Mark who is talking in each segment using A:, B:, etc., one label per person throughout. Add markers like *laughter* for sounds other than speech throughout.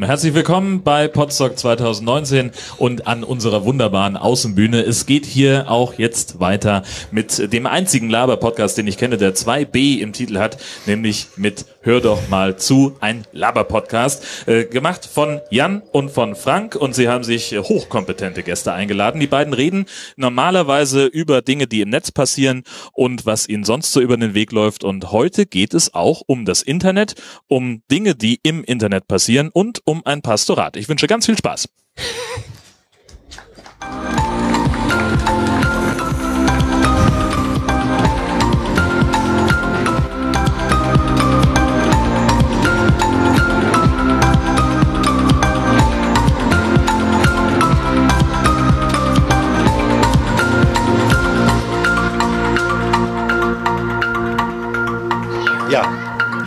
A: Herzlich willkommen bei Podstock 2019 und an unserer wunderbaren Außenbühne. Es geht hier auch jetzt weiter mit dem einzigen Laber-Podcast, den ich kenne, der 2b im Titel hat, nämlich mit Hör doch mal zu, ein Laber-Podcast, äh, gemacht von Jan und von Frank und sie haben sich hochkompetente Gäste eingeladen. Die beiden reden normalerweise über Dinge, die im Netz passieren und was ihnen sonst so über den Weg läuft und heute geht es auch um das Internet, um Dinge, die im Internet passieren und um ein Pastorat. Ich wünsche ganz viel Spaß. *laughs*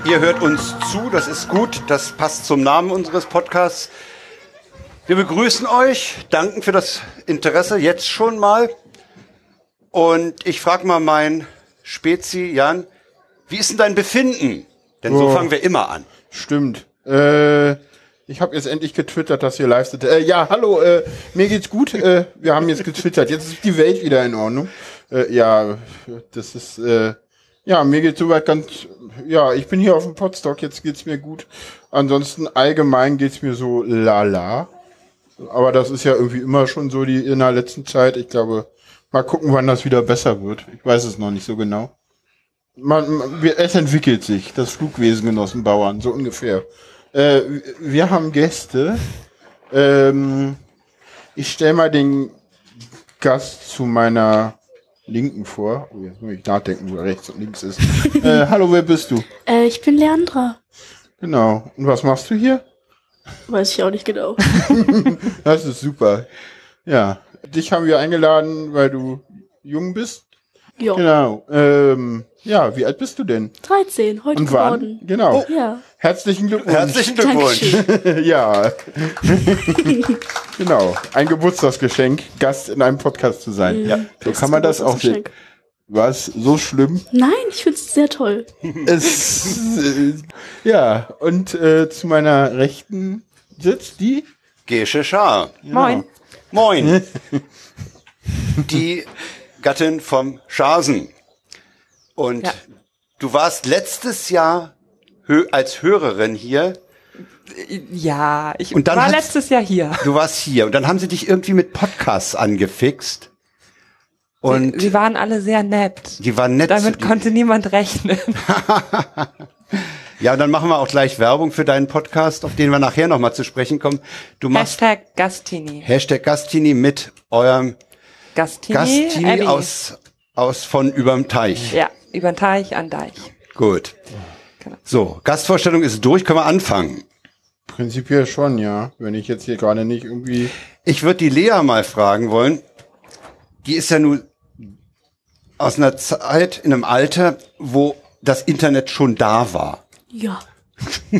B: ihr hört uns zu, das ist gut, das passt zum Namen unseres Podcasts. Wir begrüßen euch, danken für das Interesse jetzt schon mal. Und ich frage mal mein Spezi, Jan, wie ist denn dein Befinden? Denn so
C: Oh.
B: fangen wir immer an.
C: Stimmt. Äh, ich habe jetzt endlich getwittert, dass ihr live seid. Äh, ja, hallo, äh, mir geht's gut. Äh, wir haben jetzt getwittert. Jetzt ist die Welt wieder in Ordnung. Äh, ja, das ist, äh, ja, mir geht's soweit ganz, ja, ich bin hier auf dem Podstock, jetzt geht's mir gut. Ansonsten allgemein geht's mir so lala. Aber das ist ja irgendwie immer schon so die in der letzten Zeit. Ich glaube, mal gucken, wann das wieder besser wird. Ich weiß es noch nicht so genau. Man, man, es entwickelt sich, das Flugwesen genossen so ungefähr. Äh, wir haben Gäste. Ähm, ich stelle mal den Gast zu meiner Linken vor. Oh, jetzt muss ich nachdenken, wo rechts und links ist. äh, hallo, wer bist du?
D: Äh, ich bin Leandra.
C: Genau. Und was machst du hier?
D: Weiß ich auch nicht genau. *laughs*
C: Das ist super. Ja. Dich haben wir eingeladen, weil du jung bist.
D: Jo.
C: Genau. Ähm, ja, wie alt bist du denn?
D: 13, heute
C: Und wann?
D: geworden.
C: Genau.
D: Ja.
C: Herzlichen Glückwunsch.
B: Herzlichen Glückwunsch. *laughs*
C: Ja. *laughs* genau. Ein Geburtstagsgeschenk, Gast in einem Podcast zu sein.
B: Ja.
C: So kann man das auch sehen. Was? So schlimm?
D: Nein, ich find's sehr toll.
C: es, äh, *laughs* ja, und äh, zu meiner Rechten sitzt die.
B: Gesche Schaar.
C: Moin.
B: Moin. Die Gattin vom Schasen. Und
E: Ja.
B: du warst letztes Jahr hö als Hörerin hier.
E: Ja, ich
B: Und dann
E: war letztes Jahr hier.
B: Du warst hier. Und dann haben sie dich irgendwie mit Podcasts angefixt. Und
E: Sie waren alle sehr nett.
B: die waren nett.
E: Damit
B: Die-
E: konnte niemand rechnen. *laughs*
B: Ja, und dann machen wir auch gleich Werbung für deinen Podcast, auf den wir nachher nochmal zu sprechen kommen. Du machst
E: Hashtag Gastini.
B: Hashtag Gastini mit eurem
E: Gastini,
B: Gastini
E: Abby.
B: aus, aus von überm Teich.
E: Ja, über den Teich an Deich.
B: Gut.
E: Genau.
B: So, Gastvorstellung ist durch, können wir anfangen.
C: Prinzipiell schon, ja. Wenn ich jetzt hier gerade nicht irgendwie.
B: Ich würde die Lea mal fragen wollen. Die ist ja nun aus einer Zeit, in einem Alter, wo das Internet schon da war.
D: Ja. *laughs*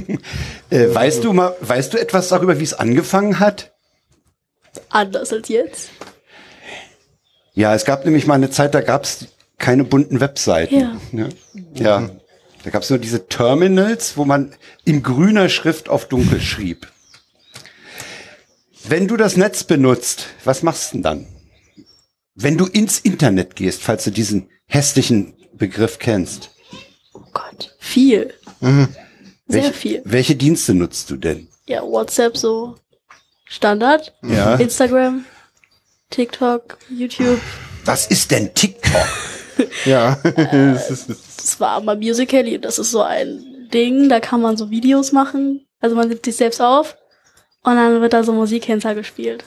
B: Äh, weißt du mal, weißt du etwas darüber, wie es angefangen hat?
D: Anders als jetzt.
B: Ja, es gab nämlich mal eine Zeit, da gab es keine bunten Webseiten.
D: Ja.
B: Ne? Ja. Da gab es nur diese Terminals, wo man in grüner Schrift auf dunkel schrieb. Wenn du das Netz benutzt, was machst du denn dann? Wenn du ins Internet gehst, falls du diesen hässlichen Begriff kennst.
D: Oh Gott. Viel.
C: Mhm.
D: Sehr
B: welche,
D: viel.
B: Welche Dienste nutzt du denn?
D: Ja, WhatsApp so Standard.
B: Ja.
D: Instagram, TikTok, YouTube.
B: Was ist denn TikTok? *laughs*
C: Ja. *laughs* es ist,
D: Das war mal Musical.ly. Das ist so ein Ding, da kann man so Videos machen. Also man nimmt sich selbst auf und dann wird da so Musik hintergespielt.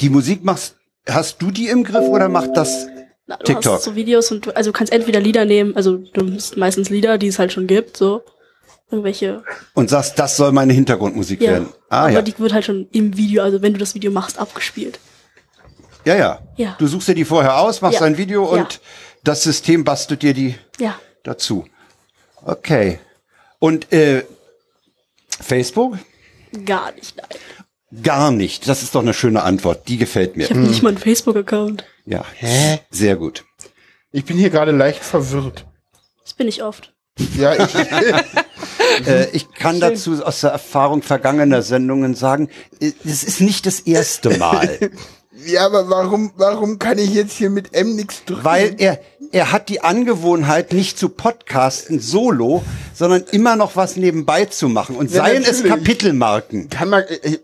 B: Die Musik machst, hast du die im Griff oder macht das
D: Na, du
B: TikTok.
D: hast so Videos und du, also du kannst entweder Lieder nehmen, also du nimmst meistens Lieder, die es halt schon gibt, so irgendwelche.
B: und sagst, das soll meine Hintergrundmusik
D: Ja.
B: werden? Ah
D: aber
B: ja.
D: die wird halt schon im Video, also wenn du das Video machst, abgespielt.
B: Ja, ja.
D: Ja.
B: Du suchst dir die vorher aus, machst
D: Ja.
B: ein Video
D: Ja.
B: und das System bastelt dir die
D: Ja.
B: dazu. Okay. Und äh, Facebook?
D: Gar nicht, nein.
B: Gar nicht. Das ist doch eine schöne Antwort. Die gefällt mir.
D: Ich habe nicht mal einen Facebook-Account.
B: Ja. Hä? Sehr gut.
C: ich bin hier gerade leicht verwirrt.
D: Das bin ich oft.
C: Ja, ich, *laughs*
B: Äh, ich kann dazu aus der Erfahrung vergangener Sendungen sagen, äh, es ist nicht das erste Mal. *laughs*
C: Ja, aber warum, warum kann ich jetzt hier mit M nichts drücken?
B: Weil er, er hat die Angewohnheit, nicht zu podcasten solo, sondern immer noch was nebenbei zu machen. Und
C: Ja,
B: seien es
C: natürlich.
B: Kapitelmarken.
C: kann man, äh, äh,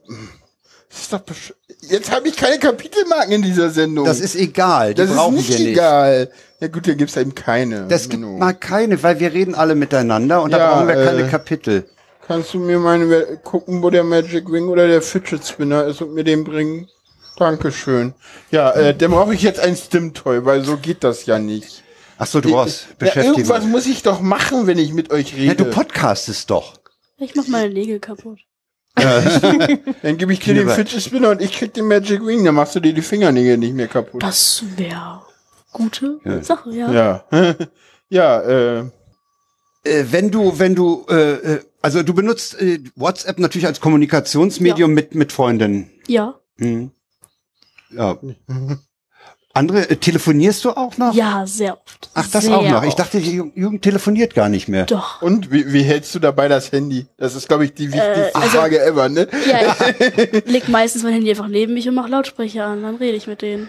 C: das ist doch besch jetzt habe ich keine Kapitelmarken in dieser Sendung.
B: Das ist egal. Die
C: das ist
B: brauchen
C: nicht
B: wir nicht.
C: egal. Ja gut, dann gibt's eben keine.
B: Das gibt
C: Menno.
B: mal keine, weil wir reden alle miteinander und da
C: Ja,
B: brauchen wir keine
C: äh,
B: Kapitel.
C: Kannst du mir meine gucken, wo der Magic Wing oder der Fidget Spinner ist und mir den bringen? Dankeschön. Ja, äh, dann brauche ich jetzt ein Stim-Toy, weil so geht das ja nicht.
B: Ach so, du brauchst
C: ja, irgendwas muss ich doch machen, wenn ich mit euch rede.
B: Ja, du podcastest doch.
D: Ich mach meine Nägel kaputt. *laughs*
C: dann gebe ich dir den Fidget Spinner und ich krieg den Magic Wing, dann machst du dir die Fingernägel nicht mehr kaputt.
D: Das wäre gute
B: Ja.
D: Sache, ja.
C: Ja. *laughs* ja, äh,
B: Äh, wenn du, wenn du, äh, äh, also du benutzt äh, WhatsApp natürlich als Kommunikationsmedium mit mit Freundinnen.
D: Ja.
B: Mhm. Ja. *laughs* Andere, äh, telefonierst du auch noch?
D: Ja, sehr oft.
B: Ach, das
D: sehr
B: auch noch. Ich dachte, Jürgen Jürgen telefoniert gar nicht mehr.
D: Doch.
C: und wie, wie hältst du dabei das Handy? Das ist, glaube ich, die wichtigste
D: also-
C: Frage ever, ne?
D: Ja, ich *laughs* leg meistens mein Handy einfach neben mich und mach Lautsprecher an, dann rede ich mit denen.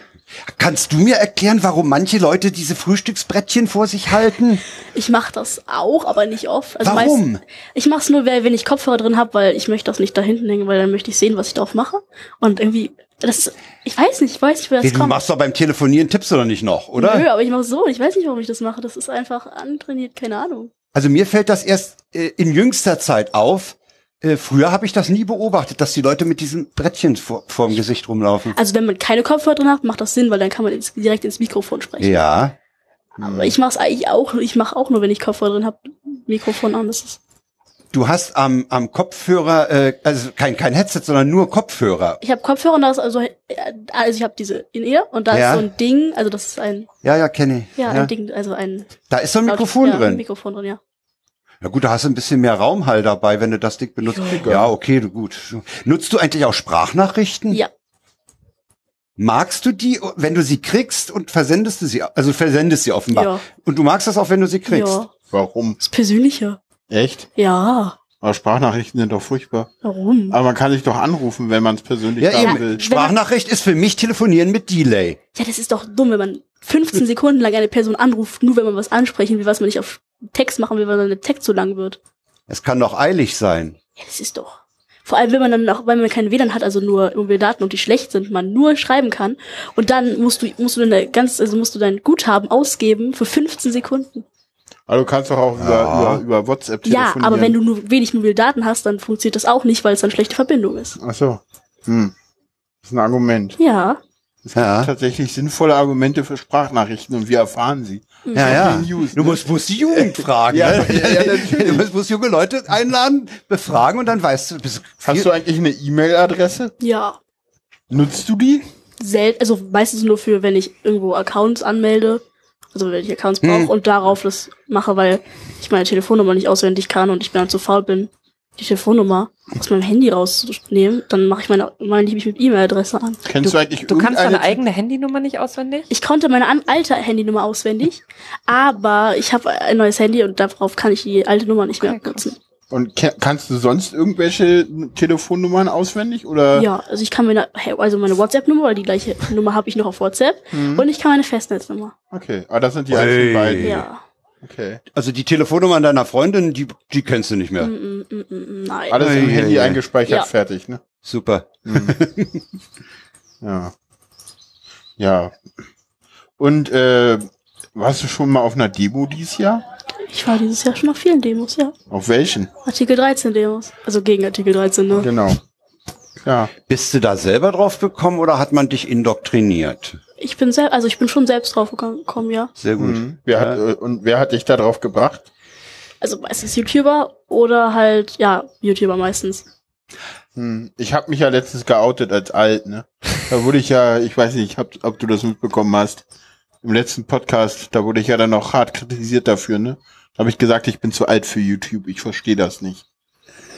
B: Kannst du mir erklären, warum manche Leute diese Frühstücksbrettchen vor sich halten? *laughs*
D: Ich mache das auch, aber nicht oft. Also
B: Warum?
D: Meist, ich mache es nur, weil- wenn ich Kopfhörer drin habe, weil ich möchte das nicht da hinten hängen, weil dann möchte ich sehen, was ich drauf mache. Und irgendwie, das, ich weiß nicht, ich weiß nicht, woher das
B: Du
D: kommt.
B: machst doch beim Telefonieren Tipps oder nicht noch, oder?
D: Nö, aber ich mache so und ich weiß nicht, warum ich das mache. Das ist einfach antrainiert, keine Ahnung.
B: Also mir fällt das erst äh, in jüngster Zeit auf. Äh, früher habe ich das nie beobachtet, dass die Leute mit diesem Brettchen vor, vor dem Gesicht rumlaufen.
D: Also wenn man keine Kopfhörer drin hat, macht das Sinn, weil dann kann man ins, direkt ins Mikrofon sprechen.
B: Ja.
D: Aber ich mache es eigentlich auch, ich mache auch nur, wenn ich Kopfhörer drin habe, Mikrofon an. Das ist
B: Du hast am, am Kopfhörer, äh, also kein, kein Headset, sondern nur Kopfhörer.
D: Ich habe Kopfhörer und da ist also, also ich habe diese in ear und da
B: Ja.
D: ist so ein Ding, also das ist ein,
B: Ja, ja, kenne ich.
D: ja, ein Ding, also ein
B: Da ist so ein
D: Laut-
B: Mikrofon
D: ja, Ein
B: drin.
D: Mikrofon drin, ja.
B: Ja gut, da hast du ein bisschen mehr Raumhall dabei, wenn du das Ding benutzt. Ja, okay, du gut. Nutzt du eigentlich auch Sprachnachrichten?
D: Ja,
B: Magst du die, wenn du sie kriegst und versendest du sie, also versendest sie offenbar.
D: Ja.
B: Und du magst das auch, wenn du sie kriegst.
D: ja.
C: Warum?
D: Ist persönlicher.
C: Echt?
D: Ja.
C: Aber Sprachnachrichten sind doch furchtbar.
D: Warum?
C: Aber man kann sich doch anrufen, wenn man es persönlich
B: Ja,
C: haben
B: eben.
C: will.
B: Sprachnachricht ist für mich Telefonieren mit Delay.
D: Ja, das ist doch dumm, wenn man 15 Sekunden lang eine Person anruft, nur wenn man was ansprechen will, was man nicht auf Text machen will, weil der Text zu lang wird.
B: Es kann doch eilig sein.
D: Ja, das ist doch. Vor allem, wenn man dann noch, weil man keinen WLAN hat, also nur mobile Daten und die schlecht sind, man nur schreiben kann. Und dann musst du, musst du deine ganz, also musst du dein Guthaben ausgeben für 15 Sekunden.
C: Aber du kannst doch auch über,
B: Ja.
C: über, über WhatsApp
D: Ja,
C: telefonieren.
D: aber wenn du nur wenig mobile Daten hast, dann funktioniert das auch nicht, weil es dann schlechte Verbindung ist.
C: Ach so. Hm. Das ist ein Argument.
D: Ja.
C: Es gibt
B: Ja.
C: tatsächlich sinnvolle Argumente für Sprachnachrichten und wir erfahren sie.
B: Ja, ja.
C: den News,
B: Du
C: ne?
B: musst, musst die Jugend *laughs* fragen.
C: Ja,
B: ne?
C: ja, ja, natürlich.
B: Du musst, musst junge Leute einladen, befragen und dann weißt du, bist
C: Hast du eigentlich eine E-Mail-Adresse?
D: Ja.
C: Nutzt du die?
D: Sel also meistens nur für, wenn ich irgendwo Accounts anmelde. Also wenn ich Accounts brauche
B: Hm.
D: und darauf das mache, weil ich meine Telefonnummer nicht auswendig kann und ich dann zu faul bin, die Telefonnummer aus meinem Handy rauszunehmen, dann mache ich meine, meine ich mich mit E-Mail-Adresse an.
C: Kennst du, eigentlich
E: Du kannst deine eigene Handynummer nicht auswendig?
D: Ich konnte meine alte Handynummer auswendig, aber ich habe ein neues Handy und darauf kann ich die alte Nummer nicht mehr
E: Okay, krass.
C: Und kannst du sonst irgendwelche Telefonnummern auswendig oder?
D: Ja, also ich kann meine, also meine WhatsApp-Nummer, weil die gleiche Nummer habe ich noch auf WhatsApp
C: Mhm.
D: und ich kann meine Festnetznummer.
C: Okay, aber das sind die
B: Ui.
C: einzigen beiden.
D: Ja.
C: Okay.
B: Also die Telefonnummer deiner Freundin, die, die kennst du nicht mehr.
D: Mm, mm, mm, mm, nein.
C: Alles im
B: Ui,
C: Handy
B: ui.
C: eingespeichert,
D: Ja.
C: fertig, ne?
B: Super. *laughs*
C: Ja. Ja. Und äh, warst du schon mal auf einer Demo dieses Jahr?
D: Ich war dieses Jahr schon auf vielen Demos, ja.
C: Auf welchen?
D: Artikel 13 Demos. Also gegen Artikel 13, ne?
C: Genau. Ja.
B: Bist du da selber drauf gekommen oder hat man dich indoktriniert?
D: Ich bin selbst, also ich bin schon selbst drauf gekommen, ja.
B: Sehr gut.
C: Mhm. Wer hat, äh, und wer hat dich da drauf gebracht?
D: Also meistens YouTuber oder halt, ja, YouTuber meistens.
C: Hm. Ich habe mich ja letztens geoutet als alt, ne? Da wurde ich ja, ich weiß nicht, hab, ob du das mitbekommen hast. Im letzten Podcast, da wurde ich ja dann noch hart kritisiert dafür, ne? Da habe ich gesagt, ich bin zu alt für YouTube. Ich verstehe das nicht.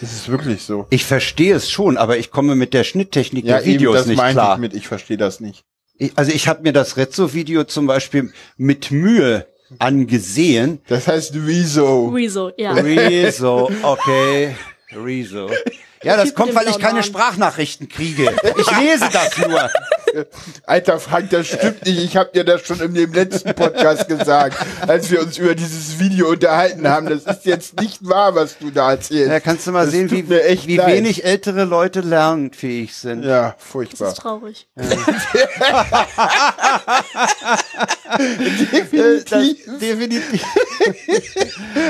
C: Das ist wirklich so.
B: Ich verstehe es schon, aber ich komme mit der Schnitttechnik
C: Ja,
B: der Videos
C: eben, das
B: nicht
C: meinte
B: klar.
C: ich mit, ich verstehe das nicht.
B: Ich, also ich habe mir das Rezzo-Video zum Beispiel mit Mühe angesehen.
C: Das heißt Wieso.
D: Rezo, ja.
B: Rezo, okay. Rezo. *laughs* Ja, das kommt, weil ich keine. Sprachnachrichten kriege. Ich lese das nur. *laughs*
C: Alter Frank, das stimmt nicht. Ich habe dir das schon in dem letzten Podcast gesagt, als wir uns über dieses Video unterhalten haben. Das ist jetzt nicht wahr, was du da erzählst.
B: Ja, kannst du mal
C: Das
B: sehen, wie,
C: mir echt
B: wie
C: leid.
B: wenig ältere Leute lernfähig sind.
C: Ja,
D: Das
C: furchtbar.
D: ist traurig. *laughs*
C: Definitiv.
B: Definitiv.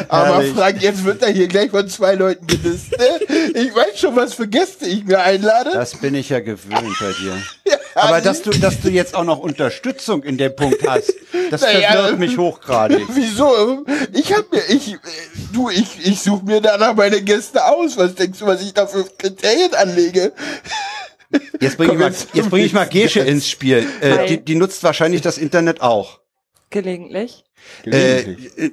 C: Aber. Frank, jetzt wird er hier gleich von zwei Leuten gedisst. ne? Ich weiß schon, was für Gäste ich mir einlade.
B: Das bin ich ja gewöhnt bei dir. *laughs* Aber dass du, dass du jetzt auch noch Unterstützung in dem Punkt hast, das
C: Naja,
B: verwirrt mich hochgradig.
C: Wieso? Ich hab mir, ich, du, ich, ich suche mir danach meine Gäste aus. Was denkst du, was ich da für Kriterien anlege?
B: Jetzt bringe ich, mal-
C: jetzt-
B: bring ich mal Gesche ins Spiel. Äh, die, die nutzt wahrscheinlich das Internet auch.
E: Gelegentlich.
B: Äh, äh,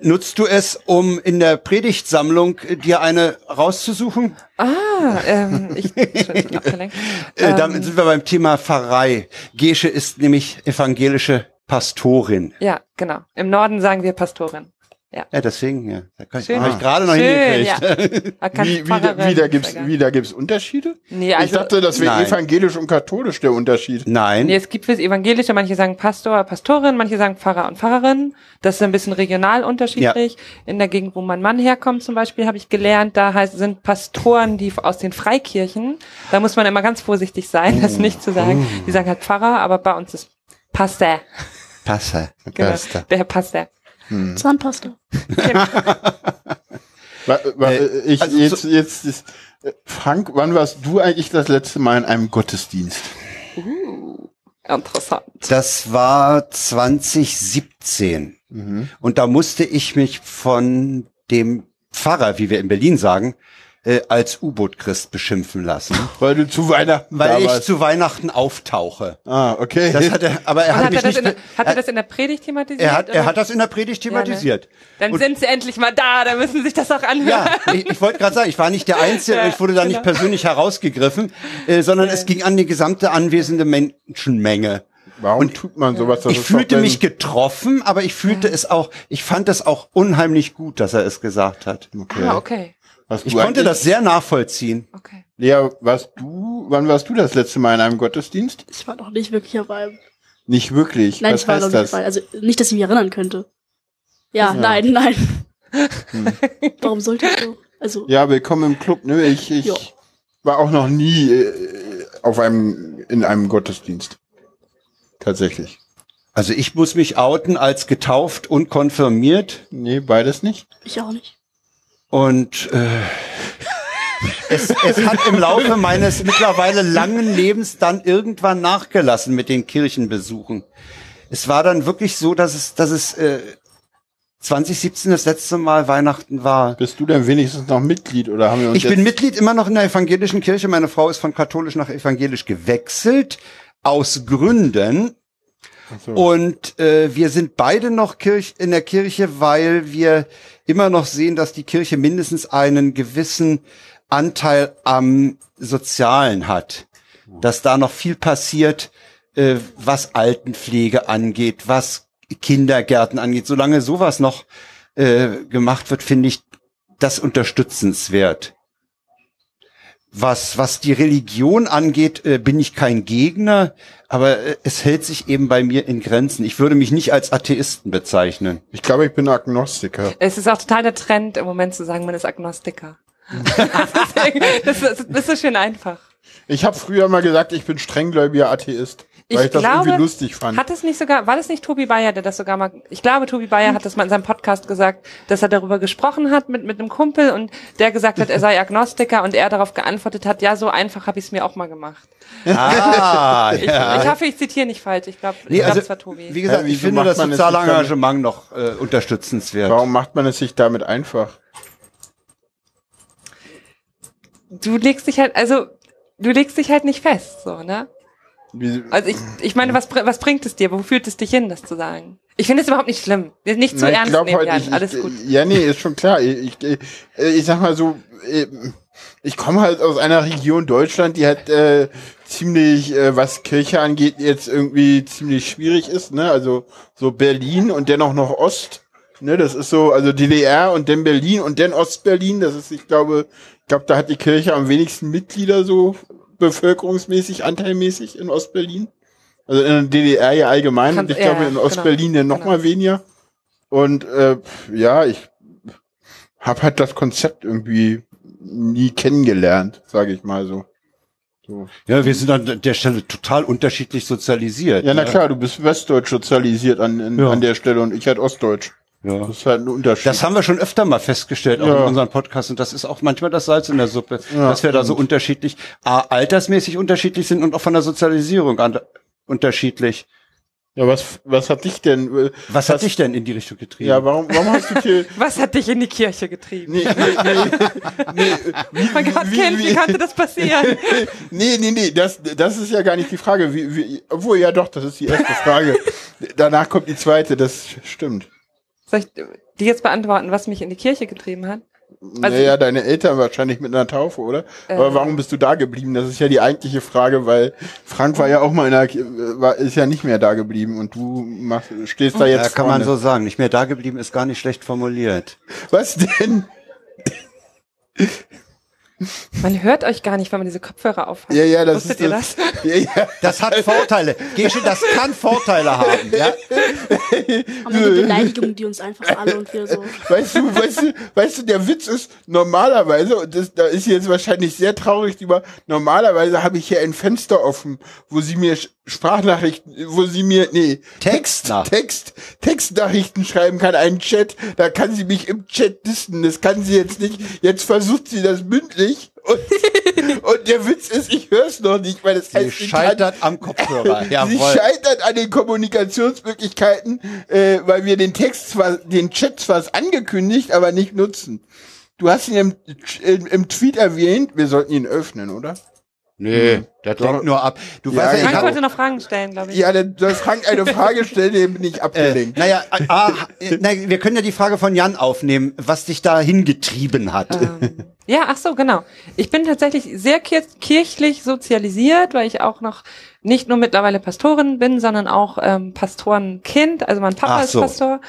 B: nutzt du es, um in der Predigtsammlung äh, dir eine rauszusuchen?
E: Ah, ähm, ich, *laughs* bin abgelenkt.
B: Äh,
E: Ähm,
B: damit sind wir beim Thema Pfarrei. Gesche ist nämlich evangelische Pastorin.
E: Ja, genau. Im Norden sagen wir Pastorin.
B: Ja, deswegen, ja. Da kann ich,
E: Schön.
B: hab ich gerade noch
E: Schön,
B: hingekriegt.
E: ja.
C: Wie, da, wie, da gibt's,
E: sagen.
C: wie da gibt's Unterschiede?
E: Nee,
C: ich
E: also,
C: dachte, das wäre
B: Nein.
C: evangelisch und katholisch der Unterschied.
B: Nein.
E: nee, es gibt fürs Evangelische, manche sagen Pastor, Pastorin, manche sagen Pfarrer und Pfarrerin. Das ist ein bisschen regional unterschiedlich. In der Gegend, wo mein Mann herkommt zum Beispiel, habe ich gelernt, da heißt, sind Pastoren, die aus den Freikirchen. Da muss man immer ganz vorsichtig sein, das nicht zu sagen. Die sagen halt Pfarrer, aber bei uns ist Pastor.
B: Passe.
E: Genau,
B: Pastor.
E: der Herr Pastor.
D: Zahnpasta. *laughs*
B: Äh,
C: ich,
B: also
C: jetzt, jetzt, ist, äh, Frank, wann warst du eigentlich das letzte Mal in einem Gottesdienst?
E: Interessant.
B: Das war 2017.
C: Mhm.
B: Und da musste ich mich von dem Pfarrer, wie wir in Berlin sagen, äh, als U-Boot-Christ beschimpfen lassen, *laughs*
C: Weil du zu Weihnachten
B: weil
C: da
B: ich
C: warst.
B: zu Weihnachten auftauche.
C: ah, okay.
B: Das hat er, aber er
E: Und
B: hat
E: hat, er das,
B: nicht,
E: in, der- hat er
B: er,
E: das in der Predigt thematisiert?
B: er hat, er hat das in der Predigt thematisiert.
E: Dann
B: Und-
E: sind sie endlich mal da, dann müssen sie sich das auch anhören.
B: Ja, ich, ich wollte gerade sagen, ich war nicht der *laughs* Einzige,
E: Ja,
B: ich wurde da nicht
E: genau.
B: persönlich herausgegriffen, äh, sondern es ging an die gesamte anwesende Menschenmenge.
C: Warum tut man sowas? Das
B: ich fühlte mich getroffen, aber ich fühlte es auch, ich fand es auch unheimlich gut, dass er es gesagt hat.
C: Okay.
E: Ah, okay.
C: Hast
B: Ich
C: du
B: konnte das sehr nachvollziehen.
E: Okay.
C: Lea, warst du, wann warst du das letzte Mal in einem Gottesdienst?
D: Ich war noch nicht wirklich dabei.
C: Nicht wirklich.
D: Nein,
C: Was
D: ich war noch
C: heißt
D: nicht
C: das?
D: dabei. Also nicht, dass ich mich erinnern könnte. Ja, nein, nein. Warum sollte ich so? Also,
C: Ja, willkommen im Club. Ne? Ich, ich
D: Ja.
C: war auch noch nie äh, auf einem, in einem Gottesdienst. Tatsächlich.
B: Also ich muss mich outen als getauft und konfirmiert
C: Nee, beides nicht.
D: ich auch nicht.
B: Und äh, es, es hat im Laufe meines mittlerweile langen Lebens dann irgendwann nachgelassen mit den Kirchenbesuchen. Es war dann wirklich so, dass es, dass es äh, 2017 das letzte Mal Weihnachten war.
C: Bist du denn wenigstens noch Mitglied oder haben wir uns
B: Ich bin Mitglied immer noch in der evangelischen Kirche. Meine Frau ist von katholisch nach evangelisch gewechselt aus Gründen.
C: So.
B: Und äh, wir sind beide noch Kirch in der Kirche, weil wir immer noch sehen, dass die Kirche mindestens einen gewissen Anteil am Sozialen hat. Dass da noch viel passiert, äh, was Altenpflege angeht, was Kindergärten angeht. Solange sowas noch äh, gemacht wird, finde ich das unterstützenswert. Was, was die Religion angeht, äh, bin ich kein Gegner, aber äh, es hält sich eben bei mir in Grenzen. Ich würde mich nicht als Atheisten bezeichnen.
C: Ich glaube, ich bin Agnostiker.
E: Es ist auch total der Trend im Moment zu sagen, man ist Agnostiker. *laughs* *laughs* Das, ist, das ist so schön einfach.
C: Ich habe früher mal gesagt, ich bin strenggläubiger Atheist, ich,
E: Ich
C: das
E: glaube,
C: irgendwie lustig fand.
E: Hat es nicht sogar, war das nicht Tobi Bayer, der das sogar mal, ich glaube, Tobi Bayer hat das mal in seinem Podcast gesagt, dass er darüber gesprochen hat mit, mit einem Kumpel und der gesagt hat, er sei Agnostiker und er darauf geantwortet hat, ja, so einfach habe ich es mir auch mal gemacht.
B: Ah, *laughs*
E: Ich, ich hoffe, ich zitiere nicht falsch. Ich glaube, ich
B: Nee,
E: glaub,
B: also,
E: es war Tobi.
B: wie gesagt,
C: Ja,
B: ich finde
C: macht
B: das soziale? Engagement noch äh, unterstützenswert.
C: Warum macht man es sich damit einfach?
E: du legst dich halt, also du legst dich halt nicht fest, so, ne?
C: Wie,
E: Also ich, ich meine, was, was bringt es dir? Wo führt es dich hin, das zu sagen? Ich finde es überhaupt nicht schlimm. Nicht zu
C: Na, ich
E: ernst nehmen,
C: halt,
E: Jan.
C: ich,
E: Alles gut.
C: Ja, nee, ist schon klar. Ich, ich, ich, ich sag mal so, äh, ich komme halt aus einer Region Deutschland, die halt äh, ziemlich, äh, was Kirche angeht, jetzt irgendwie ziemlich schwierig ist, ne? Also so Berlin und dennoch noch Ost. Ne, das ist so, also DDR und dann Berlin und dann Ostberlin, das ist, ich glaube, ich glaube, da hat die Kirche am wenigsten Mitglieder so bevölkerungsmäßig, anteilmäßig in Ostberlin. Also in der DDR ja allgemein
E: Kann-
C: und ich
E: ja,
C: glaube in
E: genau,
C: Ostberlin dann noch
E: genau.
C: mal weniger. Und äh, ja, ich habe halt das Konzept irgendwie nie kennengelernt, sage ich mal so. so.
B: Ja, wir sind an der Stelle total unterschiedlich sozialisiert.
C: Ja, na
B: ne?
C: klar, du bist westdeutsch sozialisiert an, in,
B: Ja.
C: an der Stelle und ich halt ostdeutsch.
B: Ja.
C: Das ist halt ein Unterschied.
B: Das haben wir schon öfter mal festgestellt, auch
C: Ja.
B: in unserem Podcast. Und das ist auch manchmal das Salz in der Suppe,
C: Ja,
B: dass wir da so unterschiedlich, A, altersmäßig unterschiedlich sind und auch von der Sozialisierung an, unterschiedlich.
C: ja, was, was hat dich denn? äh,
B: Was hat dich denn in die Richtung getrieben?
C: Ja, warum, warum hast du hier? *laughs*
E: Was hat dich in die Kirche getrieben?
C: Nee, nee, nee, nee, *laughs*
E: mein Gott,
C: wie-
E: wie
C: wie-
E: konnte das passieren? *laughs*
C: nee, nee, nee, das, das ist ja gar nicht die Frage. Wie, wie, obwohl, ja doch, das ist die erste Frage. Danach kommt die zweite, das stimmt.
E: Soll ich die jetzt beantworten, was mich in die Kirche getrieben hat? Also-
C: naja, deine Eltern wahrscheinlich mit einer Taufe, oder?
E: Äh.
C: Aber warum bist du da geblieben? Das ist ja die eigentliche Frage, weil Frank war ja auch mal in der, war, ist ja nicht mehr da geblieben und du machst, stehst da jetzt
B: ja, kann
C: vorne.
B: man so sagen. Nicht mehr da geblieben ist gar nicht schlecht formuliert.
C: Was denn?
E: Man hört euch gar nicht, wenn man diese Kopfhörer aufhat.
C: Ja, ja, das
E: Wusstet
C: ist
E: ihr
C: das.
E: das? *laughs*
C: Ja, ja.
B: Das hat Vorteile. Gesche, das kann Vorteile haben. Ja?
D: Haben wir die Beleidigungen, die uns einfach alle und wir so.
C: Weißt du, weißt du, weißt du, der Witz ist normalerweise, und das, da ist sie jetzt wahrscheinlich sehr traurig drüber, normalerweise habe ich hier ein Fenster offen, wo sie mir Sprachnachrichten, wo sie mir, nee, Text,
B: Text.
C: Text, Textnachrichten schreiben kann, einen Chat, da kann sie mich im Chat dissen, das kann sie jetzt nicht, jetzt versucht sie das mündlich und, und der Witz ist, ich höre es noch nicht, weil es
B: Sie
C: heißt, ich
B: scheitert am Kopfhörer. *laughs*
C: Sie
B: Jawohl.
C: scheitert an den Kommunikationsmöglichkeiten, äh, weil wir den Text zwar, den Chat zwar angekündigt, aber nicht nutzen. Du hast ihn im, im, im Tweet erwähnt, wir sollten ihn öffnen, oder?
B: Nee, der denkt nur ab. Du
C: Ja,
B: weißt ja, ich
C: genau.
E: Frank
B: hab,
E: wollte noch Fragen stellen, glaube ich.
C: Ja, dann soll Frank eine Frage stellen, dem bin ich
B: äh,
C: abgelenkt.
B: naja, ah, äh, na, wir können ja die Frage von Jan aufnehmen, was dich da hingetrieben hat.
E: Ähm, ja, ach so, genau. Ich bin tatsächlich sehr kir kirchlich sozialisiert, weil ich auch noch nicht nur mittlerweile Pastorin bin, sondern auch ähm, Pastorenkind. Also mein Papa
B: Ach
E: ist
B: so.
E: Pastor.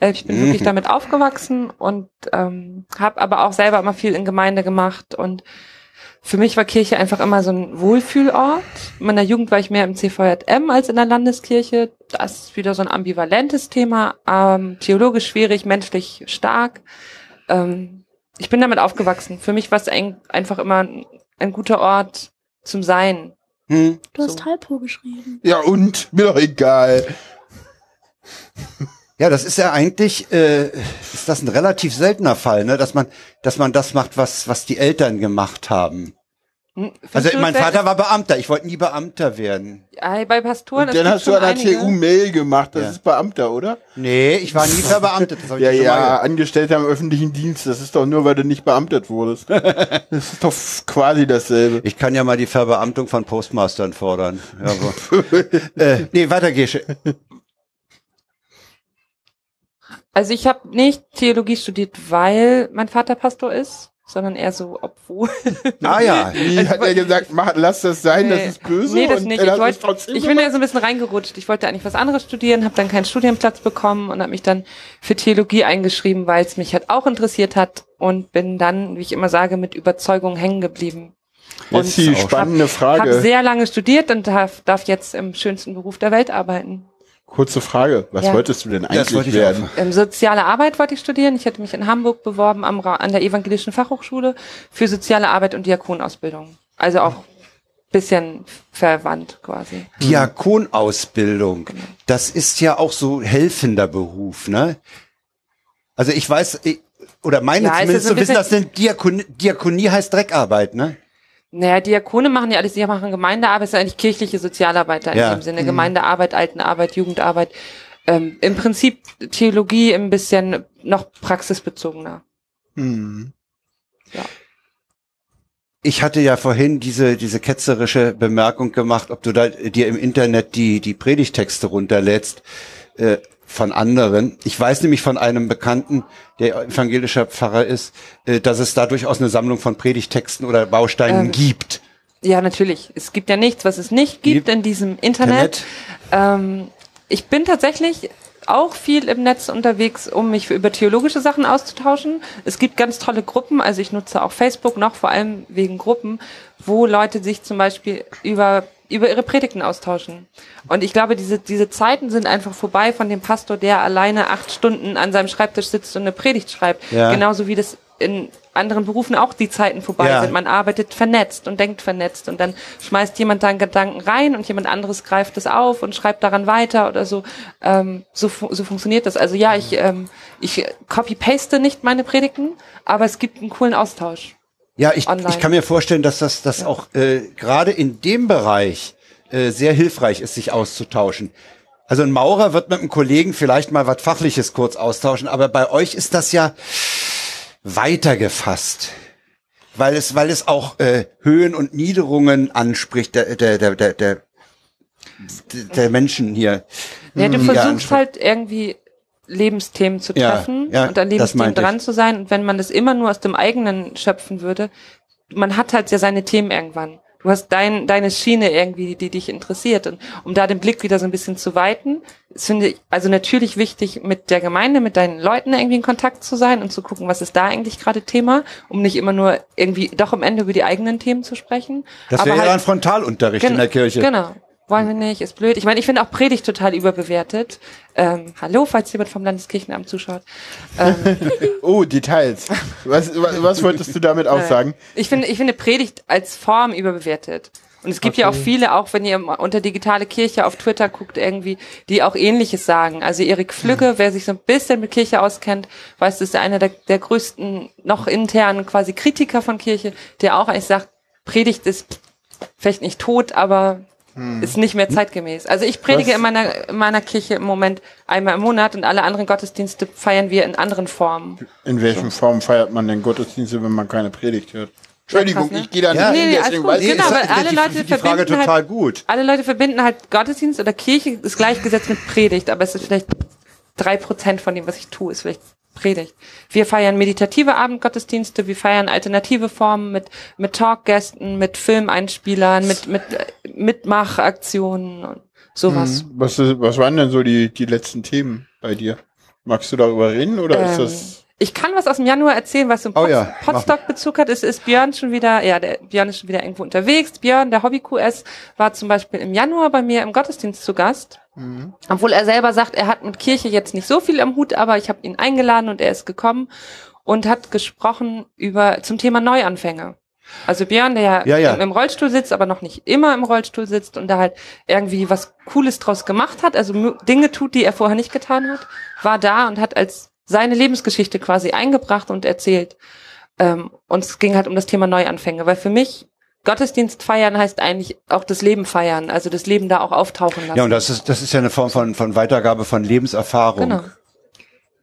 E: Äh, ich bin
B: Mhm.
E: wirklich damit aufgewachsen und ähm, habe aber auch selber immer viel in Gemeinde gemacht und für mich war Kirche einfach immer so ein Wohlfühlort. In meiner Jugend war ich mehr im CVJM als in der Landeskirche. Das ist wieder so ein ambivalentes Thema. Ähm, theologisch schwierig, menschlich stark. Ähm, ich bin damit aufgewachsen. Für mich war es ein, einfach immer ein, ein guter Ort zum Sein.
B: Hm?
D: Du hast
E: So.
D: Typo geschrieben.
C: Ja, und? Mir doch egal.
B: Ja, das ist ja eigentlich, äh, ist das ein relativ seltener Fall, ne, dass man, dass man das macht, was, was die Eltern gemacht haben.
E: Hm, findest
B: Also mein Vater war Beamter, ich wollte nie Beamter werden.
E: Ja, bei Pastoren.
C: Und dann hast du an der. TU Mail gemacht, das
B: Ja.
C: ist Beamter, oder?
B: Nee, ich war nie verbeamtet. Das
C: Ja, ja. Angestellter im öffentlichen Dienst, das ist doch nur, weil du nicht beamtet wurdest. *laughs* Das ist doch quasi dasselbe.
B: Ich kann ja mal die Verbeamtung von Postmastern fordern. *laughs* Äh, nee, weiter Gesche.
E: Also ich habe nicht Theologie studiert, weil mein Vater Pastor ist, sondern eher so, obwohl. *laughs*
B: Ah ja.
C: Wie hat er gesagt, mach, lass das sein, das ist böse?
E: Nee, das
C: und
E: nicht. Ich,
C: trotzdem
E: ich bin da
C: gemacht?
E: so ein bisschen reingerutscht. Ich wollte eigentlich was anderes studieren, habe dann keinen Studienplatz bekommen und habe mich dann für Theologie eingeschrieben, weil es mich halt auch interessiert hat und bin dann, wie ich immer sage, mit Überzeugung hängen geblieben.
C: Jetzt die
B: auch
C: spannende
E: Habe
C: Frage.
E: sehr lange studiert und darf, darf jetzt im schönsten Beruf der Welt arbeiten.
C: Kurze Frage. Was
E: Ja.
C: wolltest du denn eigentlich werden?
E: Ähm, soziale Arbeit wollte ich studieren. Ich hatte mich in Hamburg beworben am, an der Evangelischen Fachhochschule für soziale Arbeit und Diakonausbildung. Also auch bisschen verwandt quasi.
B: Diakonausbildung. Das ist ja auch so helfender Beruf, ne? Also ich weiß, ich, oder meine
E: Ja, es
B: zumindest
E: ist ein
B: zu wissen, dass Diakonie, Diakonie heißt Dreckarbeit, ne?
E: Naja, Diakone machen ja alles, die machen Gemeindearbeit, ist eigentlich kirchliche Sozialarbeiter
B: Ja.
E: in dem Sinne. Gemeindearbeit, Altenarbeit, Jugendarbeit. Ähm, Im Prinzip Theologie ein bisschen noch praxisbezogener.
C: Hm.
B: Ich hatte ja vorhin diese, diese ketzerische Bemerkung gemacht, ob du da dir im Internet die, die Predigtexte runterlädst. Äh, von anderen. Ich weiß nämlich von einem Bekannten, der evangelischer Pfarrer ist, äh, dass es da durchaus eine Sammlung von Predigtexten oder Bausteinen
E: Ähm,
B: gibt.
E: Ja, natürlich. Es gibt ja nichts, was es nicht gibt in diesem Internet. Ähm, ich bin tatsächlich auch viel im Netz unterwegs, um mich über theologische Sachen auszutauschen. Es gibt ganz tolle Gruppen, also ich nutze auch Facebook noch, vor allem wegen Gruppen, wo Leute sich zum Beispiel über über ihre Predigten austauschen. Und ich glaube, diese, diese Zeiten sind einfach vorbei von dem Pastor, der alleine acht Stunden an seinem Schreibtisch sitzt und eine Predigt schreibt.
B: Ja.
E: Genauso wie das in anderen Berufen auch die Zeiten vorbei
B: Ja.
E: sind. Man arbeitet vernetzt und denkt vernetzt und dann schmeißt jemand da einen Gedanken rein und jemand anderes greift es auf und schreibt daran weiter oder so. Ähm, so, so funktioniert das. Also ja, ich, ähm, ich copy-paste nicht meine Predigten, aber es gibt einen coolen Austausch.
B: Ja, ich,
E: online.
B: ich kann mir vorstellen, dass das, das auch äh, gerade in dem Bereich äh, sehr hilfreich ist, sich auszutauschen. Also ein Maurer wird mit einem Kollegen vielleicht mal was Fachliches kurz austauschen, aber bei euch ist das ja weiter gefasst. Weil es, weil es auch äh, Höhen und Niederungen anspricht, der, der, der, der, der, der Menschen hier.
E: Ja, du
B: die
E: versuchst halt irgendwie Lebensthemen zu
B: Ja,
E: treffen
B: ja,
E: und an Lebensthemen
B: meinte ich.
E: dran zu sein. Und wenn man das immer nur aus dem eigenen schöpfen würde, man hat halt ja seine Themen irgendwann. Du hast dein, deine Schiene irgendwie, die dich interessiert. Und um da den Blick wieder so ein bisschen zu weiten, ist, finde ich also natürlich wichtig, mit der Gemeinde, mit deinen Leuten irgendwie in Kontakt zu sein und zu gucken, was ist da eigentlich gerade Thema, um nicht immer nur irgendwie doch am Ende über die eigenen Themen zu sprechen.
B: Das wäre ja
E: halt-
B: dann Frontalunterricht in der Kirche.
E: Genau. Wollen wir nicht, ist blöd. Ich meine, ich finde auch Predigt total überbewertet. Ähm, hallo, falls jemand vom Landeskirchenamt zuschaut. Ähm, *laughs*
C: Oh, Details. Was, was, was wolltest du damit aussagen?
E: ich finde, ich finde Predigt als Form überbewertet. Und es gibt ja auch viele, auch wenn ihr unter digitale Kirche auf Twitter guckt, irgendwie, die auch Ähnliches sagen. Also Erik Flügge, wer sich so ein bisschen mit Kirche auskennt, weiß, das ist einer der, der größten, noch internen quasi Kritiker von Kirche, der auch eigentlich sagt, Predigt ist vielleicht nicht tot, aber ist nicht mehr zeitgemäß. Also ich predige
C: Was?
E: in meiner, in meiner Kirche im Moment einmal im Monat und alle anderen Gottesdienste feiern wir in anderen Formen.
C: In welchen Formen feiert man denn Gottesdienste, wenn man keine Predigt hört? Entschuldigung,
E: krass, ne?
C: ich gehe da nicht
B: Ja.
C: hin,
E: Nee, nee, alles
C: deswegen
E: gut.
C: weiß ich
E: Genau,
B: ist-
E: alle
B: die,
E: Leute
B: die Frage
E: verbinden
B: total
E: halt-
B: gut.
E: Alle Leute verbinden halt Gottesdienst oder Kirche ist gleichgesetzt mit Predigt, aber es ist vielleicht drei Prozent von dem, was ich tue, ist vielleicht Predigt. Wir feiern meditative Abendgottesdienste, wir feiern alternative Formen mit, mit Talkgästen, mit Filmeinspielern, mit, mit äh, Mitmachaktionen und sowas.
C: Was, ist- was waren denn so die, die letzten Themen bei dir? Magst du darüber reden oder ist
E: Ähm,
C: das...
E: ich kann was aus dem Januar erzählen, was im
B: Oh
E: Pod
B: ja, mach
E: Podstock-Bezug hat. Es ist Björn schon wieder, ja, der Björn ist schon wieder irgendwo unterwegs. Björn, der Hobby-QS, war zum Beispiel im Januar bei mir im Gottesdienst zu Gast. Obwohl er selber sagt, er hat mit Kirche jetzt nicht so viel am Hut, aber ich habe ihn eingeladen und er ist gekommen und hat gesprochen über zum Thema Neuanfänge. Also Björn, der
B: Ja, ja.
E: Im, Rollstuhl sitzt, aber noch nicht immer im Rollstuhl sitzt und da halt irgendwie was Cooles draus gemacht hat, also Dinge tut, die er vorher nicht getan hat, war da und hat als seine Lebensgeschichte quasi eingebracht und erzählt. Ähm, und es ging halt um das Thema Neuanfänge, weil für mich Gottesdienst feiern heißt eigentlich auch das Leben feiern, also das Leben da auch auftauchen lassen.
B: Ja, und das ist, das ist ja eine Form von, von Weitergabe von Lebenserfahrung.
E: genau.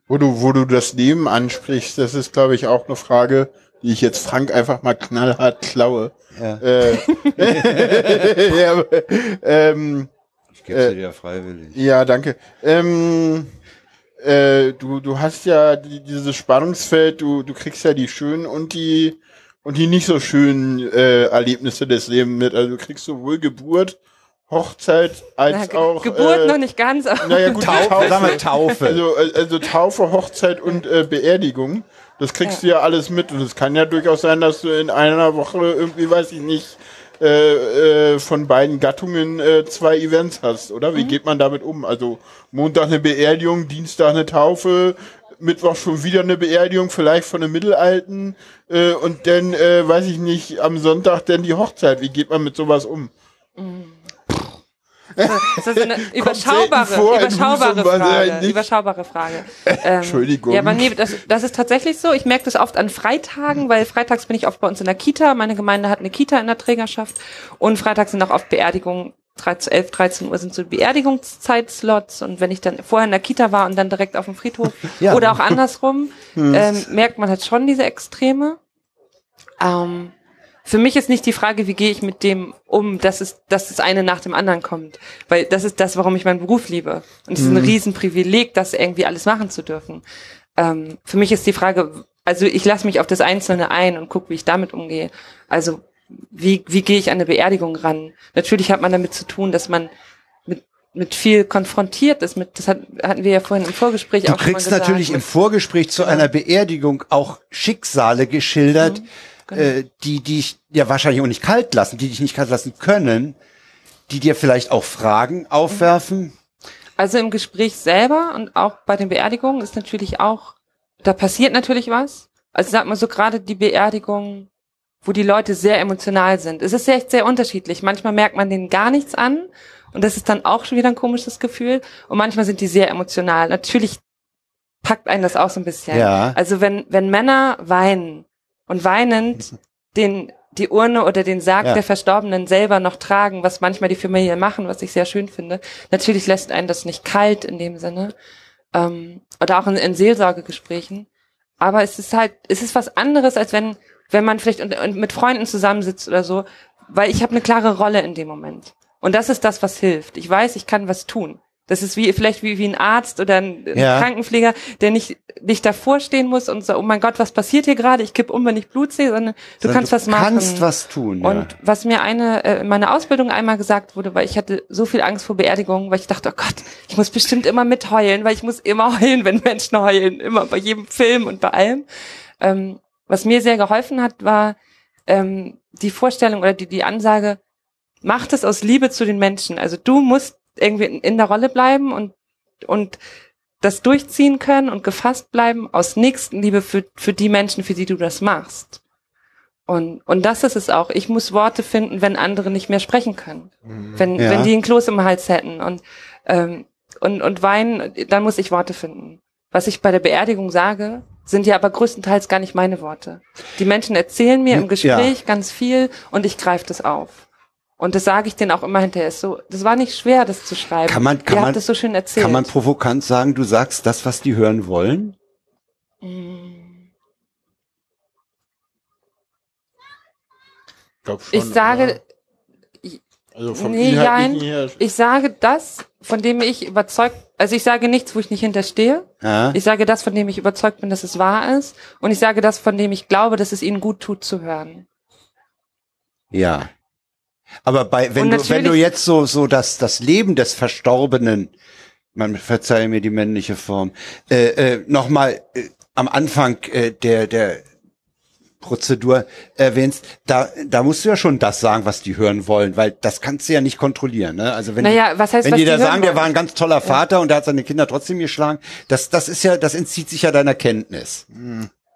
C: Wo du, wo du das Leben ansprichst, das ist, glaube ich, auch eine Frage, die ich jetzt Frank einfach mal knallhart klaue.
B: Ja.
C: Äh, *laughs* ja, aber, ähm,
B: Ich gebe dir ja freiwillig.
C: ja, danke. Ähm, äh, du, du hast ja die, dieses Spannungsfeld, du, du kriegst ja die schönen und die und die nicht so schönen äh, Erlebnisse des Lebens mit. Also du kriegst sowohl Geburt, Hochzeit als
E: Ja, Ge-
C: auch
E: Geburt
C: äh,
E: noch nicht ganz, aber
C: Naja, gut,
B: Taufe, sagen wir Taufe.
C: Also, also Taufe, Hochzeit und äh, Beerdigung. Das kriegst du ja alles mit. Und es kann ja durchaus sein, dass du in einer Woche irgendwie, weiß ich nicht, äh, äh, von beiden Gattungen äh, zwei Events hast, oder? Wie geht man damit um? Also Montag eine Beerdigung, Dienstag eine Taufe, Mittwoch schon wieder eine Beerdigung, vielleicht von einem Mittelalten äh, und dann, äh, weiß ich nicht, am Sonntag dann die Hochzeit. Wie geht man mit sowas um?
E: Das ist eine *laughs* überschaubare,
C: vor
E: überschaubare Frage. Überschaubare *laughs* Frage. Ähm,
C: Entschuldigung.
E: Ja, aber nee, das, das ist tatsächlich so. Ich merke das oft an Freitagen, weil freitags bin ich oft bei uns in der Kita. Meine Gemeinde hat eine Kita in der Trägerschaft. Und freitags sind auch oft Beerdigungen. 13, 11, 13 Uhr sind so Beerdigungszeitslots. Und wenn ich dann vorher in der Kita war und dann direkt auf dem Friedhof *laughs*
B: Ja.
E: oder auch andersrum, ähm, merkt man halt schon diese Extreme. Ähm, für mich ist nicht die Frage, wie gehe ich mit dem um, dass es, dass das eine nach dem anderen kommt. Weil das ist das, warum ich meinen Beruf liebe. Und es ist ein Riesenprivileg, das irgendwie alles machen zu dürfen. Ähm, für mich ist die Frage, also ich lasse mich auf das Einzelne ein und gucke, wie ich damit umgehe. Also wie, wie gehe ich an eine Beerdigung ran? Natürlich hat man damit zu tun, dass man mit, mit viel konfrontiert ist. Mit, das hat, hatten wir ja vorhin im Vorgespräch
B: Du
E: auch schon mal
B: kriegst natürlich im Vorgespräch zu einer Beerdigung auch Schicksale geschildert,
E: genau.
B: äh, die dich ja wahrscheinlich auch nicht kalt lassen, die dich nicht kalt lassen können, die dir vielleicht auch Fragen aufwerfen.
E: Also im Gespräch selber und auch bei den Beerdigungen ist natürlich auch, da passiert natürlich was. Also sag mal so gerade die Beerdigung, wo die Leute sehr emotional sind. Es ist echt sehr unterschiedlich. Manchmal merkt man denen gar nichts an und das ist dann auch schon wieder ein komisches Gefühl. Und manchmal sind die sehr emotional. Natürlich packt einen das auch so ein bisschen.
B: Ja.
E: Also wenn, wenn Männer weinen und weinend den, die Urne oder den Sarg
B: Ja.
E: der Verstorbenen selber noch tragen, was manchmal die Familien machen, was ich sehr schön finde. Natürlich lässt einen das nicht kalt in dem Sinne. Ähm, oder auch in, in Seelsorgegesprächen. Aber es ist halt, es ist was anderes, als wenn, wenn man vielleicht und, und mit Freunden zusammensitzt oder so, weil ich habe eine klare Rolle in dem Moment. Und das ist das, was hilft. Ich weiß, ich kann was tun. Das ist wie vielleicht wie, wie ein Arzt oder ein,
B: Ja.
E: Krankenpfleger, der nicht nicht davor stehen muss und so, oh mein Gott, was passiert hier gerade? Ich kipp um, wenn ich Blut sehe, sondern du
B: Sondern
E: kannst
B: du
E: was machen.
B: kannst was tun, ja.
E: Und was mir eine äh, in meiner Ausbildung einmal gesagt wurde, weil ich hatte so viel Angst vor Beerdigungen, weil ich dachte, oh Gott, ich muss bestimmt immer mitheulen, weil ich muss immer heulen, wenn Menschen heulen, immer bei jedem Film und bei allem. Ähm, was mir sehr geholfen hat, war ähm, die Vorstellung oder die, die Ansage, mach das aus Liebe zu den Menschen. Also du musst irgendwie in, der Rolle bleiben und, und das durchziehen können und gefasst bleiben aus Nächstenliebe für, für die Menschen, für die du das machst. Und, und das ist es auch. Ich muss Worte finden, wenn andere nicht mehr sprechen können. Wenn,
B: Ja.
E: wenn die einen Kloß im Hals hätten und, ähm, und, und weinen, dann muss ich Worte finden. Was ich bei der Beerdigung sage, sind ja aber größtenteils gar nicht meine Worte. Die Menschen erzählen mir im Gespräch ganz viel und ich greife das auf. Und das sage ich denen auch immer hinterher. Ist so, das war nicht schwer, das zu schreiben.
B: Kann man, kann
E: Ihr
B: man,
E: das so schön erzählt.
B: kann man provokant sagen, du sagst das, was die hören wollen?
C: glaub schon,
E: ich sage,
C: also vom
E: nee, nein,
C: her,
E: ich sage das, von dem ich überzeugt, also ich sage nichts, wo ich nicht hinterstehe.
B: Ja?
E: Ich sage das, von dem ich überzeugt bin, dass es wahr ist. Und ich sage das, von dem ich glaube, dass es ihnen gut tut zu hören.
B: Ja. Aber bei, wenn du, wenn du jetzt so, so das, das Leben des Verstorbenen, man verzeihe mir die männliche Form, äh, äh, nochmal äh, am Anfang äh, der, der Prozedur erwähnst, da, da musst du ja schon das sagen, was die hören wollen, weil das kannst du ja nicht kontrollieren. Ne? Also wenn,
E: Naja, was heißt,
B: wenn
E: was
B: die
E: die
B: da sagen, der war ein ganz toller Vater und der hat seine Kinder trotzdem geschlagen, das, das ist ja, das entzieht sich ja deiner Kenntnis.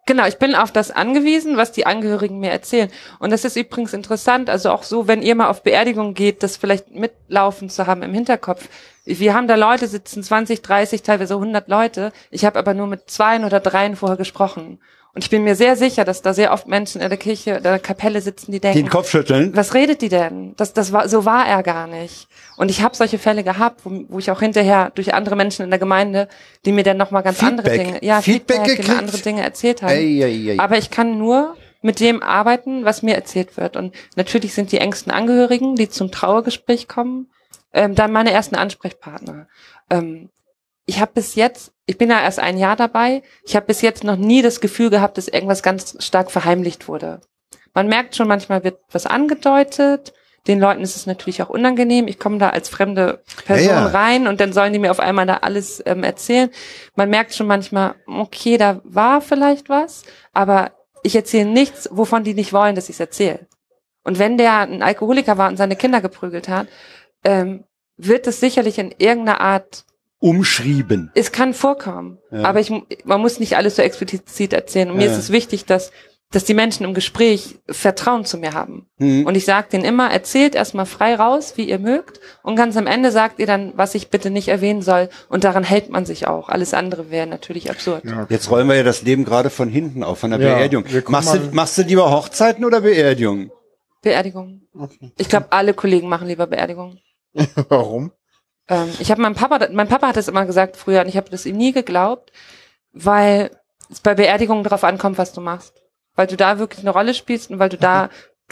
E: Genau, ich bin auf das angewiesen, was die Angehörigen mir erzählen. Und das ist übrigens interessant, also auch so, wenn ihr mal auf Beerdigung geht, das vielleicht mitlaufen zu haben im Hinterkopf. Wir haben da Leute sitzen, 20, 30, teilweise 100 Leute. Ich habe aber nur mit zweien oder dreien vorher gesprochen. Und ich bin mir sehr sicher, dass da sehr oft Menschen in der Kirche oder der Kapelle sitzen, die denken,
B: Den Kopf schütteln.
E: was redet die denn? Das, das war, so war er gar nicht. Und ich habe solche Fälle gehabt, wo, wo ich auch hinterher durch andere Menschen in der Gemeinde, die mir dann nochmal ganz andere
B: Feedback.
E: Dinge, ja,
B: Feedback
E: Feedback,
B: gekriegt?
E: andere Dinge erzählt haben.
B: Ei, ei, ei.
E: Aber ich kann nur mit dem arbeiten, was mir erzählt wird. Und natürlich sind die engsten Angehörigen, die zum Trauergespräch kommen, ähm, dann meine ersten Ansprechpartner. Ähm, ich habe bis jetzt, ich bin ja erst ein Jahr dabei, ich habe bis jetzt noch nie das Gefühl gehabt, dass irgendwas ganz stark verheimlicht wurde. Man merkt schon, manchmal wird was angedeutet. Den Leuten ist es natürlich auch unangenehm. Ich komme da als fremde Person
B: Ja, ja.
E: rein und dann sollen die mir auf einmal da alles ähm, erzählen. Man merkt schon manchmal, okay, da war vielleicht was, aber ich erzähle nichts, wovon die nicht wollen, dass ich es erzähle. Und wenn der ein Alkoholiker war und seine Kinder geprügelt hat, ähm, wird es sicherlich in irgendeiner Art
B: Umschrieben.
E: es kann vorkommen,
B: Ja.
E: aber ich, man muss nicht alles so explizit erzählen. Und mir
B: Ja.
E: ist es wichtig, dass, dass die Menschen im Gespräch Vertrauen zu mir haben.
B: Hm.
E: Und ich sage denen immer, erzählt erstmal frei raus, wie ihr mögt. Und ganz am Ende sagt ihr dann, was ich bitte nicht erwähnen soll. Und daran hält man sich auch. Alles andere wäre natürlich absurd.
C: Ja.
B: Jetzt rollen wir ja das Leben gerade von hinten auf, von der
C: Ja,
B: Beerdigung. Machst du, machst du lieber Hochzeiten oder Beerdigungen?
E: Beerdigung. Ich glaube, alle Kollegen machen lieber Beerdigung. *laughs*
C: Warum?
E: Ähm, ich habe meinem Papa, mein Papa hat das immer gesagt früher und ich habe das ihm nie geglaubt, weil es bei Beerdigungen darauf ankommt, was du machst. Weil du da wirklich eine Rolle spielst und weil du da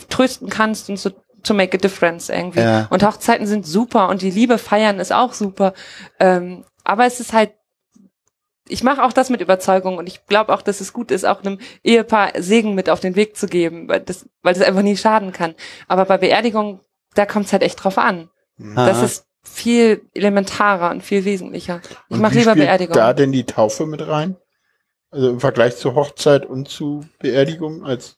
E: trösten kannst und so to make a difference irgendwie.
B: Ja.
E: Und Hochzeiten sind super und die Liebe feiern ist auch super. Ähm, aber es ist halt ich mache auch das mit Überzeugung und ich glaube auch, dass es gut ist, auch einem Ehepaar Segen mit auf den Weg zu geben, weil das, weil das einfach nie schaden kann. Aber bei Beerdigung, da kommt es halt echt drauf an. Das
B: Aha.
E: ist viel elementarer und viel wesentlicher. Ich
C: Und
E: mache
C: wie
E: lieber
C: spielt
E: Beerdigung.
C: Da denn die Taufe mit rein? Also im Vergleich zur Hochzeit und zu Beerdigung als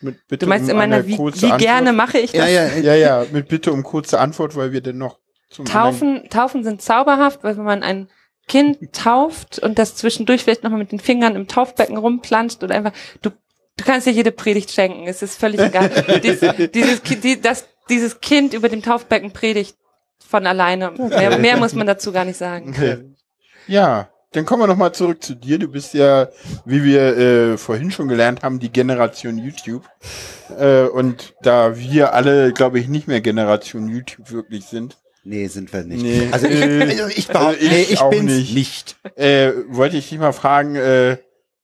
C: mit Bitte
E: du meinst
C: um
E: in meiner,
C: eine
E: wie,
C: kurze
E: wie
C: Antwort?
E: gerne mache ich
B: Ja,
E: das?
B: ja,
C: Ja, ja, mit Bitte um kurze Antwort, weil wir denn noch zum anderen-
E: Taufen, Taufen sind zauberhaft, weil wenn man ein Kind *laughs* tauft und das zwischendurch vielleicht nochmal mit den Fingern im Taufbecken rumplanscht oder einfach, du, du kannst dir jede Predigt schenken, es ist völlig egal. *laughs* Dies, dieses, Ki- die, das, dieses Kind über dem Taufbecken predigt von alleine. Mehr, mehr muss man dazu gar nicht sagen.
C: Ja, dann kommen wir noch mal zurück zu dir. Du bist ja, wie wir äh, vorhin schon gelernt haben, die Generation YouTube. Äh, und da wir alle, glaube ich, nicht mehr Generation YouTube wirklich sind,
B: Nee, sind wir nicht.
C: Nee.
B: Also ich, also ich behaupte,
C: Also ich
B: nee, ich bin's
C: nicht.
B: nicht.
C: äh, wollte ich dich mal fragen, äh,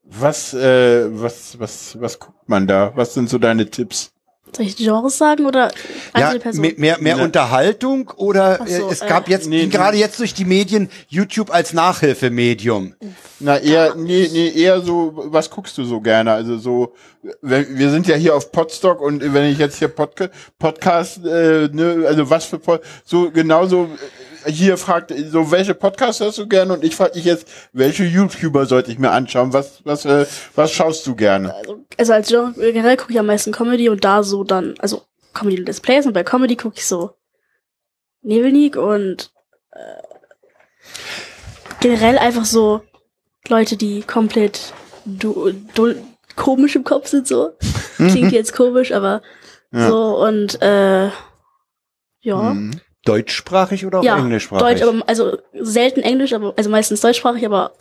C: was, äh, was, was, was guckt man da? Was sind so deine Tipps?
D: Soll ich Genres sagen oder
B: Ja,
D: einzelne Personen?
B: mehr, mehr, mehr
C: Ja.
B: Unterhaltung oder
D: Ach so,
B: äh, es
D: äh,
B: gab jetzt
C: nee,
B: ging gerade jetzt durch die Medien YouTube als Nachhilfemedium.
C: Na, eher, nee, nee, eher so, was guckst du so gerne? Also so, wenn, wir sind ja hier auf Podstock und wenn ich jetzt hier Podca Podcast, äh, ne, also was für Pod so genauso äh, hier fragt, so welche Podcasts hörst du gerne und ich frage dich jetzt, welche YouTuber sollte ich mir anschauen? Was, was, äh, was schaust du gerne?
D: also, also als Genre generell gucke ich am meisten Comedy und da so dann, also Comedy Displays und bei Comedy gucke ich so Nebelnik und äh, generell einfach so Leute, die komplett du, du, komisch im Kopf sind so. *laughs* Klingt jetzt komisch, aber
C: Ja.
D: so und äh, ja.
C: Hm.
B: Deutschsprachig oder auch
D: Ja,
B: englischsprachig?
D: Deutsch, aber also selten Englisch, aber also meistens deutschsprachig, aber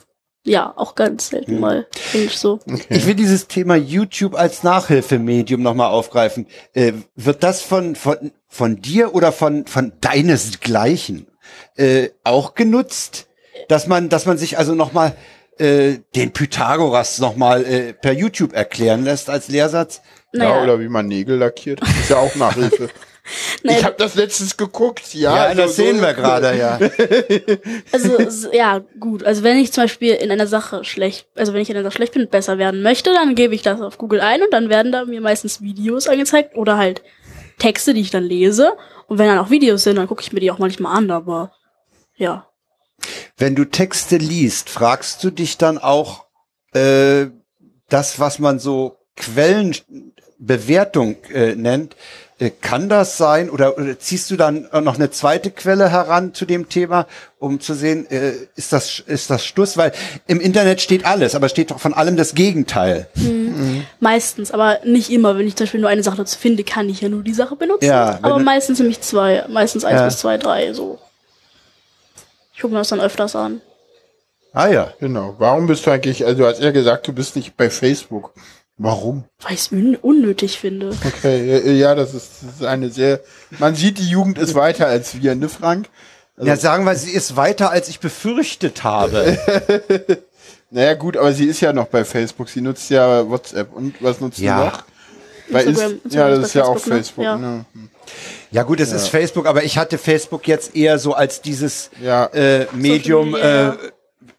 D: ja, auch ganz selten
B: Hm.
D: mal Englisch so.
B: Ich will dieses Thema YouTube als Nachhilfemedium nochmal aufgreifen. Äh, wird das von, von, von dir oder von, von deinesgleichen äh, auch genutzt? Dass man, dass man sich also nochmal äh, den Pythagoras nochmal äh, per YouTube erklären lässt als Lehrsatz?
C: Ja,
D: Naja,
C: oder wie man Nägel lackiert. Ist ja auch Nachhilfe. *laughs*
D: naja,
C: ich habe das letztens geguckt, ja.
B: Ja,
C: also
B: das sehen
C: so-
B: wir gerade, ja. *laughs*
D: Also ja, gut. Also wenn ich zum Beispiel in einer Sache schlecht, also wenn ich in einer Sache schlecht bin und besser werden möchte, dann gebe ich das auf Google ein und dann werden da mir meistens Videos angezeigt oder halt Texte, die ich dann lese. Und wenn dann auch Videos sind, dann gucke ich mir die auch manchmal an, aber ja.
B: Wenn du Texte liest, fragst du dich dann auch äh, das, was man so Quellenbewertung äh, nennt, äh, kann das sein oder, oder ziehst du dann noch eine zweite Quelle heran zu dem Thema, um zu sehen, äh, ist das ist das Stuss? Weil im Internet steht alles, aber steht doch von allem das Gegenteil.
D: Meistens, aber nicht immer. Wenn ich zum Beispiel nur eine Sache dazu finde, kann ich ja nur die Sache benutzen.
B: Ja,
D: aber meistens nämlich zwei. Meistens eins
B: Ja.
D: bis zwei, drei, so. Ich gucke mir das dann öfters an.
B: Ah ja.
C: Genau. Warum bist du eigentlich, also du hast ja gesagt, du bist nicht bei Facebook. Warum?
D: Weil ich es un unnötig finde.
C: Okay, äh, ja, das ist, das ist eine sehr, man sieht, die Jugend ist weiter als wir, ne, Frank?
B: ja, sagen wir, sie ist weiter, als ich befürchtet habe. *laughs*
C: Naja, gut, aber sie ist ja noch bei Facebook, sie nutzt ja WhatsApp. Und was nutzt
B: Ja.
C: du noch? Bei
D: Instagram.
C: Inst ja,
D: Instagram
C: das
D: ist
C: ja auch
D: Facebook, ne?
C: Facebook,
D: Ja.
C: ne?
B: Ja gut, es ist Facebook, aber ich hatte Facebook jetzt eher so als dieses
C: Ja.
B: äh, Medium,
D: Media.
B: äh,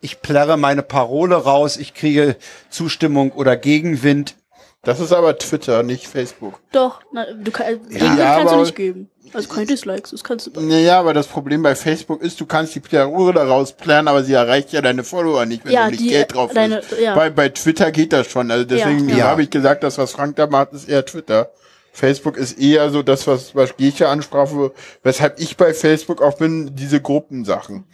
B: ich plärre meine Parole raus, ich kriege Zustimmung oder Gegenwind.
C: Das ist aber Twitter, nicht Facebook.
D: Doch, na, du kann,
C: Ja,
D: Gegenwind kannst du
C: aber-
D: nicht geben. Also keine Dislikes, das kannst du.
C: Naja, aber das Problem bei Facebook ist, du kannst die Parole daraus planen, aber sie erreicht ja deine Follower nicht, wenn
D: Ja,
C: du nicht
D: die-
C: Geld drauf
D: deine-
C: hast.
D: ja.
C: Bei, bei Twitter geht das schon. Also deswegen
D: Ja.
B: Ja.
C: habe ich gesagt, das, was Frank da macht, ist eher Twitter. Facebook ist eher so das, was, was Geche ansprach, wo- weshalb ich bei Facebook auch bin, diese Gruppensachen.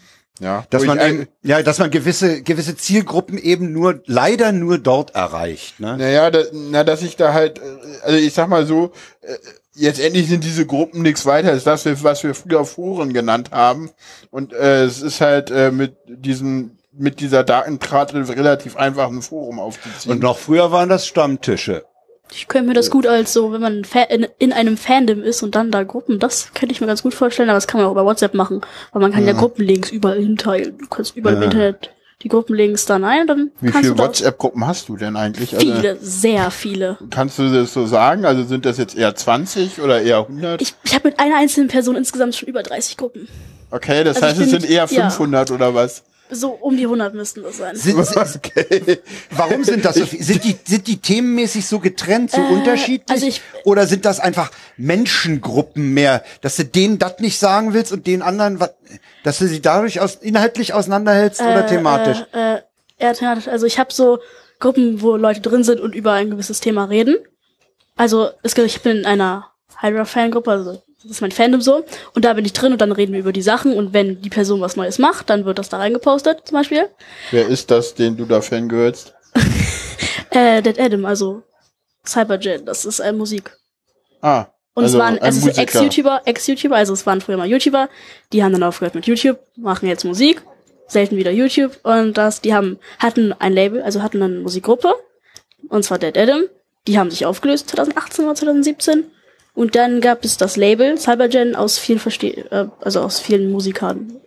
C: Ja,
B: Dass man
C: ein-
B: eben, ja, dass man gewisse gewisse Zielgruppen eben nur leider nur dort erreicht. Ne?
C: Naja, da, na, dass ich da halt, äh, also ich sag mal so, äh, jetzt endlich sind diese Gruppen nichts weiter als das, was wir früher Foren genannt haben. Und äh, es ist halt äh, mit diesem, mit dieser Datenkratel relativ einfach ein Forum aufzuziehen.
B: Und noch früher waren das Stammtische.
D: Ich könnte mir das gut als so, wenn man in, in einem Fandom ist und dann da Gruppen, das könnte ich mir ganz gut vorstellen, aber das kann man auch bei WhatsApp machen, weil man kann ja, Gruppenlinks überall hinteilen. Du kannst überall im
B: Ja.
D: Internet die Gruppenlinks dann ein und dann
C: Wie
D: kannst
C: viele WhatsApp-Gruppen hast du denn eigentlich? Also,
D: viele, sehr viele.
C: kannst du das so sagen? Also sind das jetzt eher 20 oder eher 100?
D: Ich, ich habe mit einer einzelnen Person insgesamt schon über 30 Gruppen.
C: okay, das
D: also
C: heißt, es sind eher
D: mit- ja.
C: 500 oder was?
D: So um die 100 müssten das sein.
B: Sind,
C: Okay.
B: warum sind das so viel? Sind die, sind die themenmäßig so getrennt, so unterschiedlich?
D: also ich-
B: Oder sind das einfach Menschengruppen mehr, dass du denen das nicht sagen willst und den anderen, was, dass du sie dadurch aus, inhaltlich auseinanderhältst oder thematisch?
D: Äh, äh, eher thematisch. Also ich habe so Gruppen, wo Leute drin sind und über ein gewisses Thema reden. Also es gibt, ich bin in einer Hydra-Fangruppe, also das ist mein Fandom so. Und da bin ich drin und dann reden wir über die Sachen. Und wenn die Person was Neues macht, dann wird das da reingepostet, zum Beispiel.
C: Wer ist das, den du da Fan gehörst? *laughs*
D: Äh, Dead Adam, also Cyberjet, das ist äh, Musik.
C: Ah.
D: Und
C: also
D: es waren, also es
C: Musiker.
D: Ex-YouTuber, Ex-YouTuber, also es waren früher mal YouTuber, die haben dann aufgehört mit YouTube, machen jetzt Musik, selten wieder YouTube und das, die haben, hatten ein Label, also hatten eine Musikgruppe, und zwar Dead Adam, die haben sich aufgelöst 2018 oder 2017 und dann gab es das Label Cybergen aus vielen Verste äh, also aus vielen Musikern.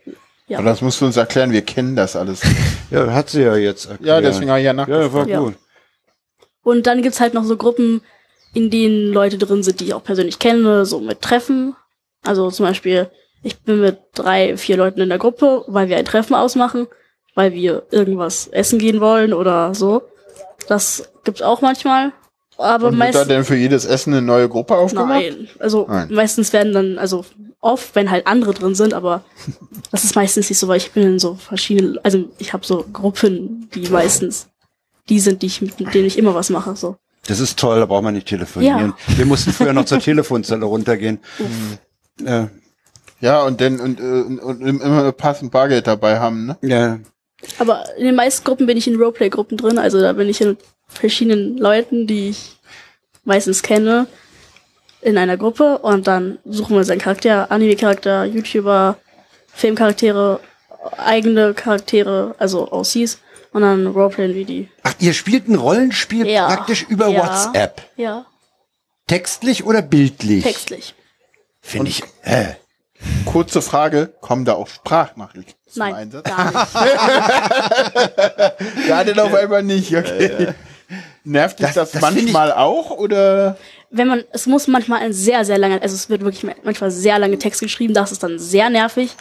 D: Ja.
C: Aber das musst du uns erklären, wir kennen das alles. *laughs*
B: Ja, hat sie ja jetzt erklärt.
C: Ja, deswegen habe ich ja nach.
B: Ja, war
D: Ja.
B: gut.
D: Und dann gibt's halt noch so Gruppen, in denen Leute drin sind, die ich auch persönlich kenne, so mit Treffen. Also zum Beispiel, ich bin mit drei, vier Leuten in der Gruppe, weil wir ein Treffen ausmachen, weil wir irgendwas essen gehen wollen oder so. Das gibt's auch manchmal. Aber
C: Und wird da denn für jedes Essen eine neue Gruppe aufgemacht?
D: Nein. Also
C: Nein.
D: meistens werden dann, also oft, wenn halt andere drin sind, aber *laughs* das ist meistens nicht so, weil ich bin in so verschiedene, also ich habe so Gruppen, die meistens die sind, die ich, mit denen ich immer was mache. So.
B: Das ist toll, da braucht man nicht telefonieren. Wir mussten früher noch zur *laughs* Telefonzelle runtergehen. Äh,
C: Ja, und dann und, äh, und, und immer passend Bargeld dabei haben, ne?
B: ja.
D: Aber in den meisten Gruppen bin ich in Roleplay-Gruppen drin, also da bin ich in verschiedenen Leuten, die ich meistens kenne, in einer Gruppe und dann suchen wir seinen Charakter, Anime-Charakter, YouTuber, Filmcharaktere, eigene Charaktere, also OCs und dann Roleplayen wie die.
B: Ach, ihr spielt ein Rollenspiel
D: Ja.
B: praktisch über
D: Ja.
B: WhatsApp.
D: Ja,
B: Textlich oder bildlich?
D: textlich.
B: Finde ich. Äh.
C: Kurze Frage, kommen da auch Sprachnachrichten zum
D: Nein,
C: Einsatz?
D: gar nicht. *laughs*
C: Ja, denn auf einmal nicht, okay. Nervt dich
B: Das-
C: das,
B: das
C: manchmal auch, oder?
D: Wenn man, es muss manchmal ein sehr, sehr lange, also es wird wirklich manchmal sehr lange Text geschrieben, das ist dann sehr nervig.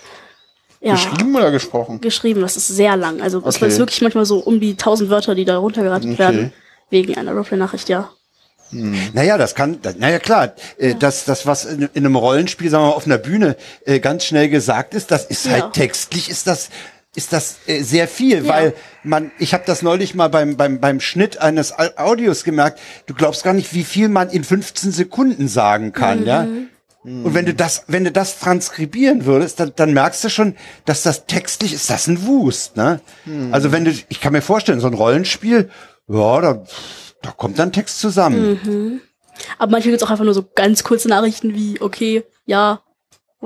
D: Ja.
C: Geschrieben oder gesprochen?
D: geschrieben. Das ist sehr lang. Also es
C: Okay.
D: ist wirklich manchmal so um die 1000 Wörter, die da runtergeraten
C: Okay.
D: werden wegen einer Roleplay-Nachricht, ja.
B: Naja, das kann, das, naja klar, äh, das, das, was in, in einem Rollenspiel, sagen wir mal, auf einer Bühne äh, ganz schnell gesagt ist, das ist
D: Ja.
B: halt textlich, ist das, ist das äh, sehr viel,
D: Ja.
B: weil man, ich habe das neulich mal beim, beim, beim Schnitt eines Au- Audios gemerkt, du glaubst gar nicht, wie viel man in 15 Sekunden sagen kann, ja. Und wenn du das, wenn du das transkribieren würdest, dann, dann merkst du schon, dass das textlich ist, das ein Wust, ne? Also wenn du, ich kann mir vorstellen, so ein Rollenspiel, ja, da, da kommt dann Text zusammen.
D: Aber manchmal gibt's auch einfach nur so ganz kurze Nachrichten wie, okay, ja.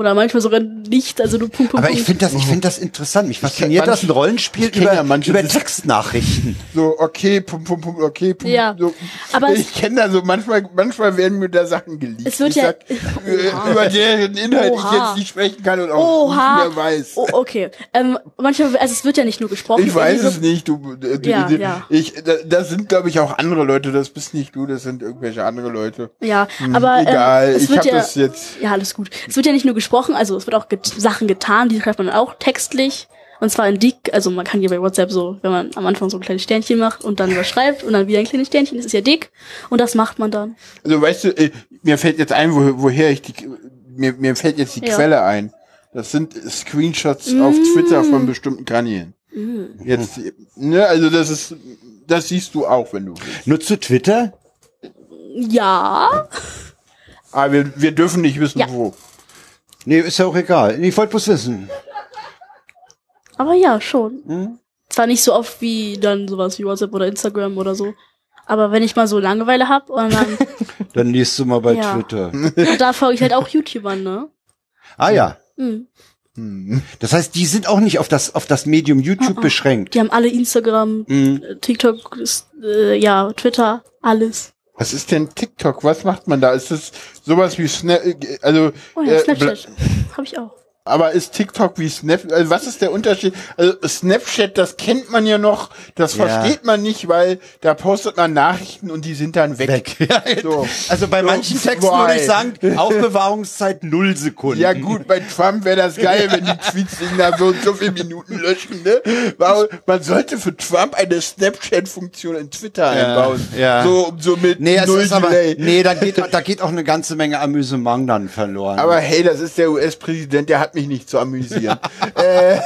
D: Oder manchmal sogar nicht, also nur Punkt, Punkt,
B: Aber ich
D: Punkt.
B: finde das, ich finde das interessant. Mich fasziniert das ein Rollenspiel
C: ich
B: über,
C: ja manche
B: über Textnachrichten. *laughs*
C: So, okay, pum, pum, pum, okay, pum,
D: Ja.
C: so.
D: Aber *laughs*
C: ich kenne da so, manchmal, manchmal werden mir da Sachen geleakt.
D: Es wird
C: ich
D: ja-
C: sag, *laughs* äh, über deren Inhalt ich
D: Oha.
C: jetzt nicht sprechen kann und auch
D: Oha.
C: nicht mehr weiß.
D: Oh, okay. Ähm, manchmal, also es wird ja nicht nur gesprochen.
C: Ich weiß es nicht, du, äh, du
D: Ja,
C: du-
D: ja.
C: ich, da- das sind glaube ich auch andere Leute, das bist nicht du, das sind irgendwelche andere Leute.
D: Ja, aber ähm,
C: Hm, egal,
D: es
C: ich
D: wird
C: hab
D: ja,
C: das jetzt-
D: Ja, alles gut. Es wird ja nicht nur gesprochen, also es wird auch get Sachen getan, die schreibt man dann auch textlich. Und zwar in dick, also man kann hier bei WhatsApp so, wenn man am Anfang so ein kleines Sternchen macht und dann was schreibt und dann wieder ein kleines Sternchen, das ist ja dick. Und das macht man dann.
C: Also weißt du, äh, mir fällt jetzt ein, wo, woher ich die, mir, mir fällt jetzt die
D: Ja.
C: Quelle ein. Das sind Screenshots auf
D: Mm.
C: Twitter von bestimmten Kanälen. Jetzt, ne, also das ist, das siehst du auch, wenn du willst.
B: Nutzt du Twitter?
D: Ja.
C: Aber wir, wir dürfen nicht wissen,
D: Ja.
C: wo.
B: Nee, ist ja auch egal. Ich wollte bloß wissen.
D: Aber ja, schon. Zwar nicht so oft wie dann sowas wie WhatsApp oder Instagram oder so. Aber wenn ich mal so Langeweile hab und dann, *laughs*
B: Dann liest du mal bei
D: Ja.
B: Twitter.
D: und da folge ich halt auch YouTubern, ne?
B: Ah ja.
D: Mhm.
B: Das heißt, die sind auch nicht auf das, auf das Medium YouTube beschränkt.
D: Die haben alle Instagram,
B: Mhm.
D: TikTok, äh, ja, Twitter, alles.
C: Was ist denn TikTok? Was macht man da? Ist das sowas wie Snap, also,
D: Oh ja,
C: äh,
D: Snapchat. Hab ich auch.
C: Aber ist TikTok wie Snap? Also was ist der Unterschied? Also Snapchat, das kennt man ja noch, das
B: Ja.
C: versteht man nicht, weil da postet man Nachrichten und die sind dann weg.
B: Weg. *laughs* Ja,
C: So.
B: Also bei
C: So,
B: manchen Texten
C: why?
B: würde ich sagen, Aufbewahrungszeit null Sekunden.
C: Ja gut, bei Trump wäre das geil, wenn die Tweets sich nach so und so vielen Minuten löschen. Ne? Warum- Man sollte für Trump eine Snapchat-Funktion in Twitter einbauen.
B: ja.
C: So, um so mit
B: Nee,
C: null
B: ist aber, nee, da geht, da geht auch eine ganze Menge Amüsement dann verloren.
C: Aber hey, das ist der US-Präsident, der hat mich nicht zu amüsieren. *laughs* äh,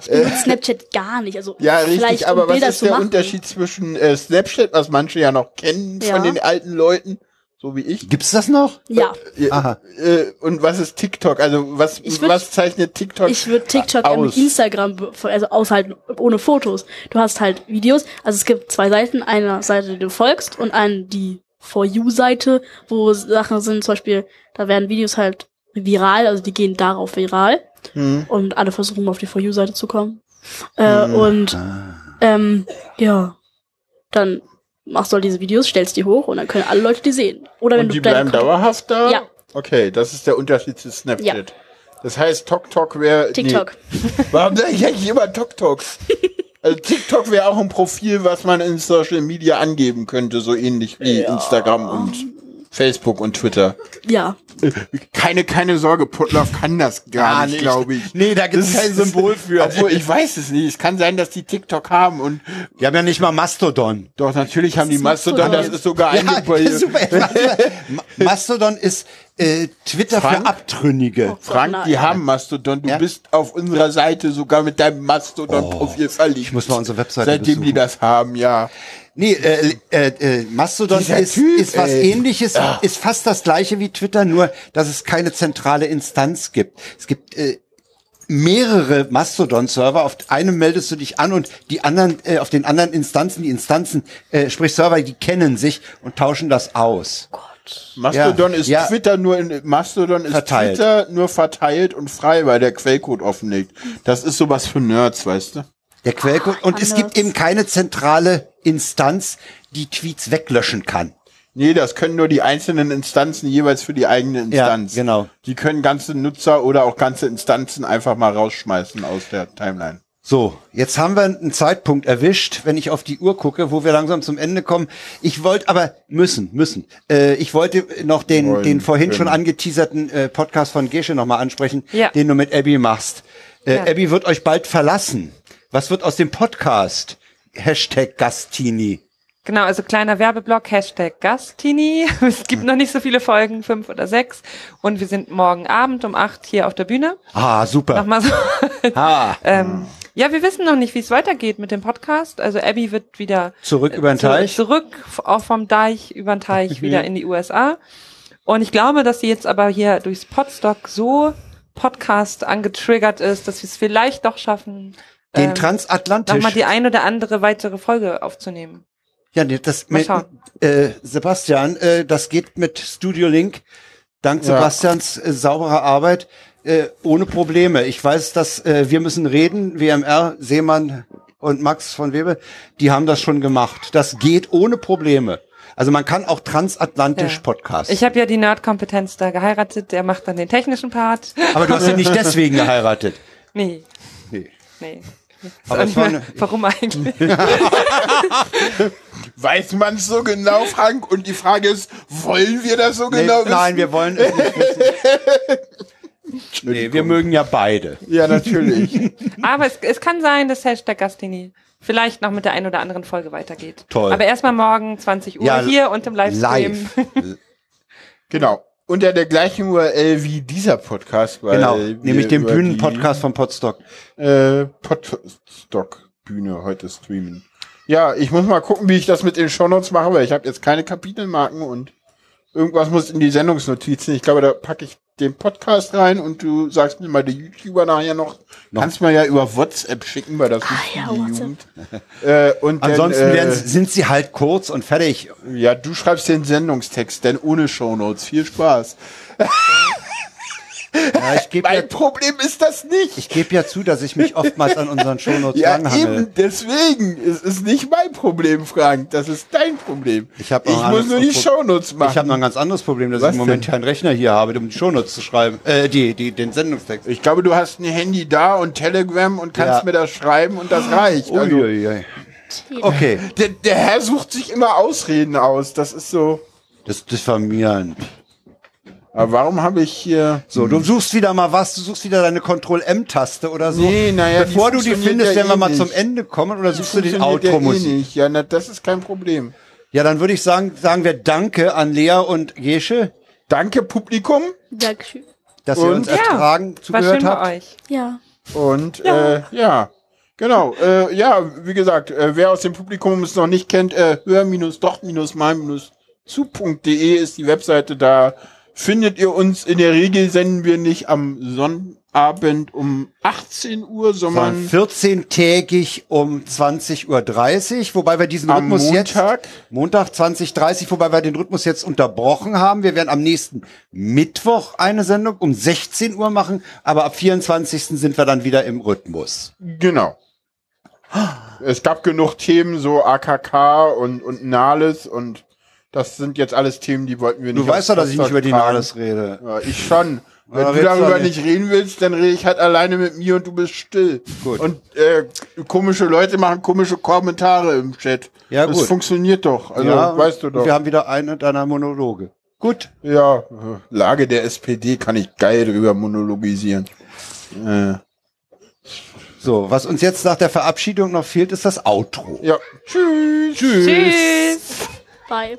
D: Ich benutze Snapchat gar nicht. Also
C: ja, richtig,
D: um
C: aber was
D: Bilder
C: ist der
D: machen.
C: Unterschied zwischen äh, Snapchat, was manche ja noch kennen
D: Ja.
C: von den alten Leuten, so wie ich,
B: Gibt's das noch?
D: Ja,
B: Aha.
C: äh, und was ist TikTok? Also was,
D: Ich würd-
C: was zeichnet TikTok
D: ich würde TikTok eher mit
C: aus?
D: Instagram, also aushalten, ohne Fotos. Du hast halt Videos, also es gibt zwei Seiten, eine Seite, die du folgst und eine, die For You-Seite, wo Sachen sind, zum Beispiel, da werden Videos halt viral, also die gehen darauf viral
C: Hm.
D: und alle versuchen auf die For You-Seite zu kommen. Äh, und ähm, ja, dann machst du halt diese Videos, stellst die hoch und dann können alle Leute die sehen. Oder wenn
C: Und
D: du
C: die bleiben dauerhaft da?
D: Ja.
C: Okay, das ist der Unterschied zu Snapchat.
D: Ja.
C: Das heißt, TokTok wäre.
D: TikTok.
C: Nee. *laughs* Warum sage ich eigentlich immer TokTok? Also TikTok wäre auch ein Profil, was man in Social Media angeben könnte, so ähnlich wie Instagram und Facebook und Twitter.
D: Ja.
C: Keine, keine Sorge, Putloff kann das gar,
B: Gar
C: nicht, glaube ich.
B: Nee, da gibt's
C: Das
B: kein Symbol für.
C: Obwohl, ich weiß es nicht. Es kann sein, dass die TikTok haben und
B: Wir haben ja nicht mal Mastodon.
C: doch, natürlich haben die Mastodon,
D: Mastodon?
C: das ist sogar
B: Ja,
C: eingebaut.
B: super. *laughs* Ma- Mastodon ist äh, Twitter
C: Frank?
B: für Abtrünnige.
C: Frank,
D: Nein.
C: die haben Mastodon. Du
B: Ja?
C: bist auf unserer Seite sogar mit deinem Mastodon-Profil verlinkt.
B: ich muss mal unsere Webseite
C: Seitdem die
B: besuchen.
C: das haben, ja.
B: Nee, äh, äh, äh, Mastodon
C: Dieser
B: ist,
C: Typ,
B: ist was
C: ey.
B: ähnliches, ist fast das gleiche wie Twitter, nur dass es keine zentrale Instanz gibt. Es gibt äh, mehrere Mastodon-Server, auf einem meldest du dich an und die anderen, äh, auf den anderen Instanzen, die Instanzen, äh, sprich Server, die kennen sich und tauschen das aus.
C: Mastodon
B: Ja,
C: ist
B: ja.
C: Twitter nur in, Mastodon ist
B: Verteilt.
C: Twitter nur verteilt und frei, weil der Quellcode offenlegt. Das ist sowas für Nerds, weißt du?
B: Der Quellcode. Und es gibt eben keine zentrale Instanz, die Tweets weglöschen kann.
C: Nee, das können nur die einzelnen Instanzen jeweils für die eigene Instanz.
B: genau.
C: Die können ganze Nutzer oder auch ganze Instanzen einfach mal rausschmeißen aus der Timeline.
B: So, jetzt haben wir einen Zeitpunkt erwischt, wenn ich auf die Uhr gucke, wo wir langsam zum Ende kommen. Ich wollte aber müssen, müssen. Äh, ich wollte noch den,
C: Wollen,
B: den vorhin
C: können.
B: schon angeteaserten äh, Podcast von Gesche nochmal ansprechen,
E: Ja.
B: den du mit Abby machst. Äh,
E: Ja.
B: Abby wird euch bald verlassen. Was wird aus dem Podcast? Hashtag Gastini.
E: Genau, also kleiner Werbeblock, Hashtag Gastini. *laughs* Es gibt noch nicht so viele Folgen, fünf oder sechs. Und wir sind morgen Abend um acht hier auf der Bühne.
B: Ah, super.
E: Nochmal so. *laughs*
B: Ah,
E: ähm, ja, wir wissen noch nicht, wie es weitergeht mit dem Podcast. Also Abby wird wieder
B: Zurück über den
E: zu-
B: Teich?
E: Zurück, auch vom Deich über den Teich wieder in die USA. Und ich glaube, dass sie jetzt aber hier durchs Podstock so Podcast angetriggert ist, dass wir es vielleicht doch schaffen,
B: den
E: ähm,
B: Transatlantisch.
E: nochmal die ein oder andere weitere Folge aufzunehmen.
B: Ja, nee, das
E: Mal
B: mit, äh, Sebastian, äh, das geht mit Studio Link dank
C: Ja.
B: Sebastians äh, sauberer Arbeit äh, ohne Probleme. Ich weiß, dass äh, wir müssen reden, WMR, Seemann und Max von Webe, die haben das schon gemacht. Das geht ohne Probleme. Also man kann auch transatlantisch
E: Ja.
B: Podcast.
E: Ich habe ja die Nerdkompetenz da geheiratet, der macht dann den technischen Part.
B: Aber du hast ihn nicht *laughs* deswegen geheiratet.
E: Nee,
B: Nee.
E: nee.
B: Aber es war eine,
E: Warum eigentlich? *laughs*
C: Weiß man so genau, Frank? Und die Frage ist, wollen wir das so
B: nee,
C: genau wissen?
B: nein, wir wollen es nicht wissen. *laughs* Nee, wir mögen ja beide.
C: Ja, natürlich. *laughs*
E: Aber es, es kann sein, dass Hashtag Gastini vielleicht noch mit der ein oder anderen Folge weitergeht.
B: Toll.
E: Aber erstmal morgen 20 Uhr
B: Ja,
E: hier und im Livestream.
B: Live.
C: genau. Unter der gleichen URL wie dieser Podcast, weil
B: Genau, nämlich dem Bühnenpodcast von Podstock.
C: Äh, Podstock Bühne heute streamen. Ja, ich muss mal gucken, wie ich das mit den Shownotes mache, weil ich habe jetzt keine Kapitelmarken und irgendwas muss in die Sendungsnotizen. Ich glaube, da packe ich den Podcast rein und du sagst mir mal die YouTuber nachher noch. Kannst mir ja über WhatsApp schicken, weil das ist
D: Ah, ja,
C: die
D: WhatsApp.
C: Jugend. Äh, und
B: Ansonsten
C: dann, äh,
B: werden, sind sie halt kurz und fertig.
C: Ja, du schreibst den Sendungstext, denn ohne Shownotes. Viel Spaß. *laughs*
B: Ja, ich gebe
C: mein
B: ja,
C: Problem ist das nicht.
B: ich geb ja zu, dass ich mich oftmals an unseren Shownotes
C: ja,
B: langhangel.
C: eben, deswegen. Es ist nicht mein Problem, Frank. Das ist dein Problem.
B: Ich hab
C: ich muss nur die
B: Pro-
C: Shownotes machen.
B: Ich habe noch ein ganz anderes Problem, dass
C: Was
B: ich im Moment keinen Rechner hier habe, um die Shownotes zu schreiben. Äh, die, die, den Sendungstext.
C: Ich glaube, du hast ein Handy da und Telegram und kannst
B: Ja.
C: mir das schreiben und das reicht. Also,
B: Uiuiui. Okay,
C: der, der Herr sucht sich immer Ausreden aus. Das ist so.
B: das ist diffamierend.
C: Aber warum habe ich hier.
B: So, du suchst wieder mal was, du suchst wieder deine Ctrl-M-Taste oder so.
C: Nee, naja, die
B: Bevor du die findest,
C: ja
B: werden wir
C: eh
B: mal
C: nicht.
B: zum Ende kommen oder suchst du die
C: Funktioniert ja eh
B: Outro-Musik?
C: nicht. Ja, na, das ist kein Problem.
B: Ja, dann würde ich sagen, sagen wir Danke an Lea und Gesche,
C: Danke, Publikum.
D: Dankeschön.
B: dass ihr
C: Und?
B: uns
E: Ja,
B: ertragen, zugehört
E: schön
B: habt.
E: bei euch.
D: Ja.
C: Und ja, äh, ja. Genau, äh, ja, wie gesagt, äh, wer aus dem Publikum es noch nicht kennt, äh, hör-doch-mal-zu.de ist die Webseite, da findet ihr uns. In der Regel senden wir nicht am Sonnabend um 18 Uhr,
B: Sondern
C: sondern
B: 14-tägig um 20.30 Uhr, wobei wir diesen
C: Am
B: Rhythmus
C: Montag?
B: jetzt, Montag 20.30 wobei wir den Rhythmus jetzt unterbrochen haben. Wir werden am nächsten Mittwoch eine Sendung um 16 Uhr machen, aber ab 24. sind wir dann wieder im Rhythmus.
C: genau. Es gab genug Themen, so AKK und, und Nahles und das sind jetzt alles Themen, die wollten wir nicht.
B: Du weißt doch, dass ich nicht über die. Nahles rede.
C: Ja, ich schon. Wenn du darüber
B: nicht.
C: nicht reden willst, dann rede ich halt alleine mit mir und du bist still.
B: Gut.
C: Und äh, komische Leute machen komische Kommentare im Chat.
B: Ja,
C: das
B: gut.
C: funktioniert doch. Also
B: ja,
C: weißt du doch.
B: Wir haben wieder eine deiner Monologe. Gut.
C: ja, Lage der SPD kann ich geil drüber monologisieren. Äh,
B: So, was uns jetzt nach der Verabschiedung noch fehlt, ist das Outro.
C: ja. Tschüss. Tschüss.
E: Tschüss.
D: Bye.